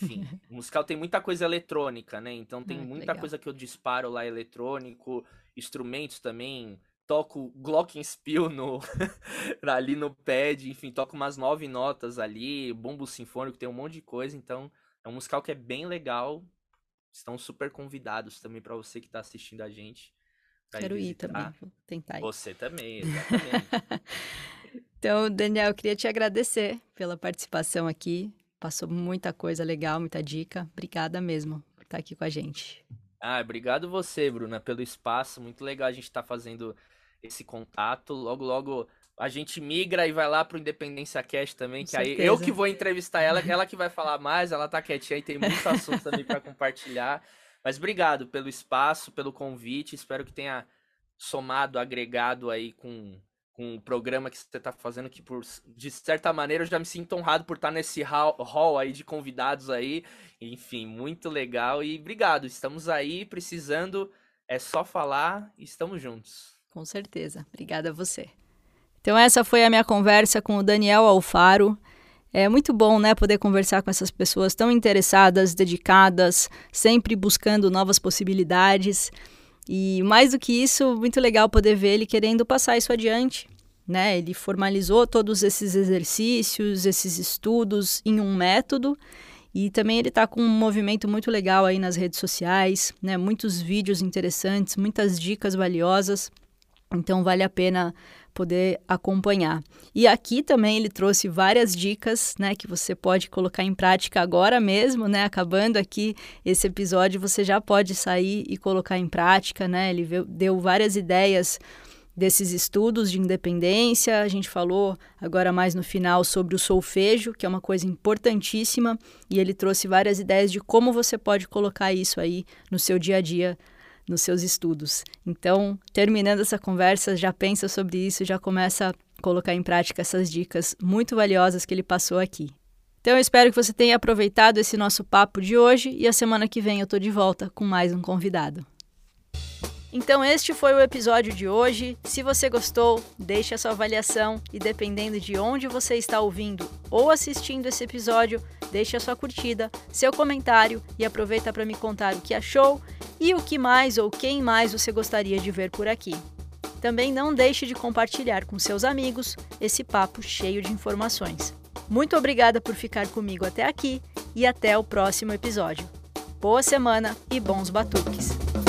enfim, o musical tem muita coisa eletrônica, né? Então tem ah, muita legal. coisa que eu disparo lá eletrônico, instrumentos também. Toco Glockenspiel no, ali no pad, enfim, toco umas nove notas ali, bombo sinfônico, tem um monte de coisa, então é um musical que é bem legal, estão super convidados também para você que está assistindo a gente. Quero ir, ir também, vou tentar ir. Você também, exatamente. então, Daniel, eu queria te agradecer pela participação aqui. Passou muita coisa legal, muita dica. Obrigada mesmo por estar aqui com a gente. Ah, obrigado você, Bruna, pelo espaço. Muito legal a gente estar tá fazendo esse contato. Logo, logo a gente migra e vai lá pro Independência Cast também, Com que certeza. aí eu que vou entrevistar ela, ela que vai falar mais, ela tá quietinha e tem muito assunto também para compartilhar. Mas obrigado pelo espaço, pelo convite, espero que tenha somado, agregado aí com, com o programa que você está fazendo, que por, de certa maneira eu já me sinto honrado por estar nesse hall, hall aí de convidados aí. Enfim, muito legal e obrigado. Estamos aí precisando, é só falar e estamos juntos. Com certeza. Obrigada a você. Então essa foi a minha conversa com o Daniel Alfaro. É muito bom, né, poder conversar com essas pessoas tão interessadas, dedicadas, sempre buscando novas possibilidades. E mais do que isso, muito legal poder ver ele querendo passar isso adiante, né? Ele formalizou todos esses exercícios, esses estudos em um método e também ele está com um movimento muito legal aí nas redes sociais, né? Muitos vídeos interessantes, muitas dicas valiosas. Então vale a pena poder acompanhar. E aqui também ele trouxe várias dicas, né, que você pode colocar em prática agora mesmo, né? Acabando aqui esse episódio, você já pode sair e colocar em prática, né? Ele deu várias ideias desses estudos de independência. A gente falou agora mais no final sobre o solfejo, que é uma coisa importantíssima, e ele trouxe várias ideias de como você pode colocar isso aí no seu dia a dia nos seus estudos. Então, terminando essa conversa, já pensa sobre isso, já começa a colocar em prática essas dicas muito valiosas que ele passou aqui. Então, eu espero que você tenha aproveitado esse nosso papo de hoje e a semana que vem eu estou de volta com mais um convidado. Então este foi o episódio de hoje. Se você gostou, deixe a sua avaliação e dependendo de onde você está ouvindo ou assistindo esse episódio, deixe a sua curtida, seu comentário e aproveita para me contar o que achou e o que mais ou quem mais você gostaria de ver por aqui. Também não deixe de compartilhar com seus amigos esse papo cheio de informações. Muito obrigada por ficar comigo até aqui e até o próximo episódio. Boa semana e bons batuques!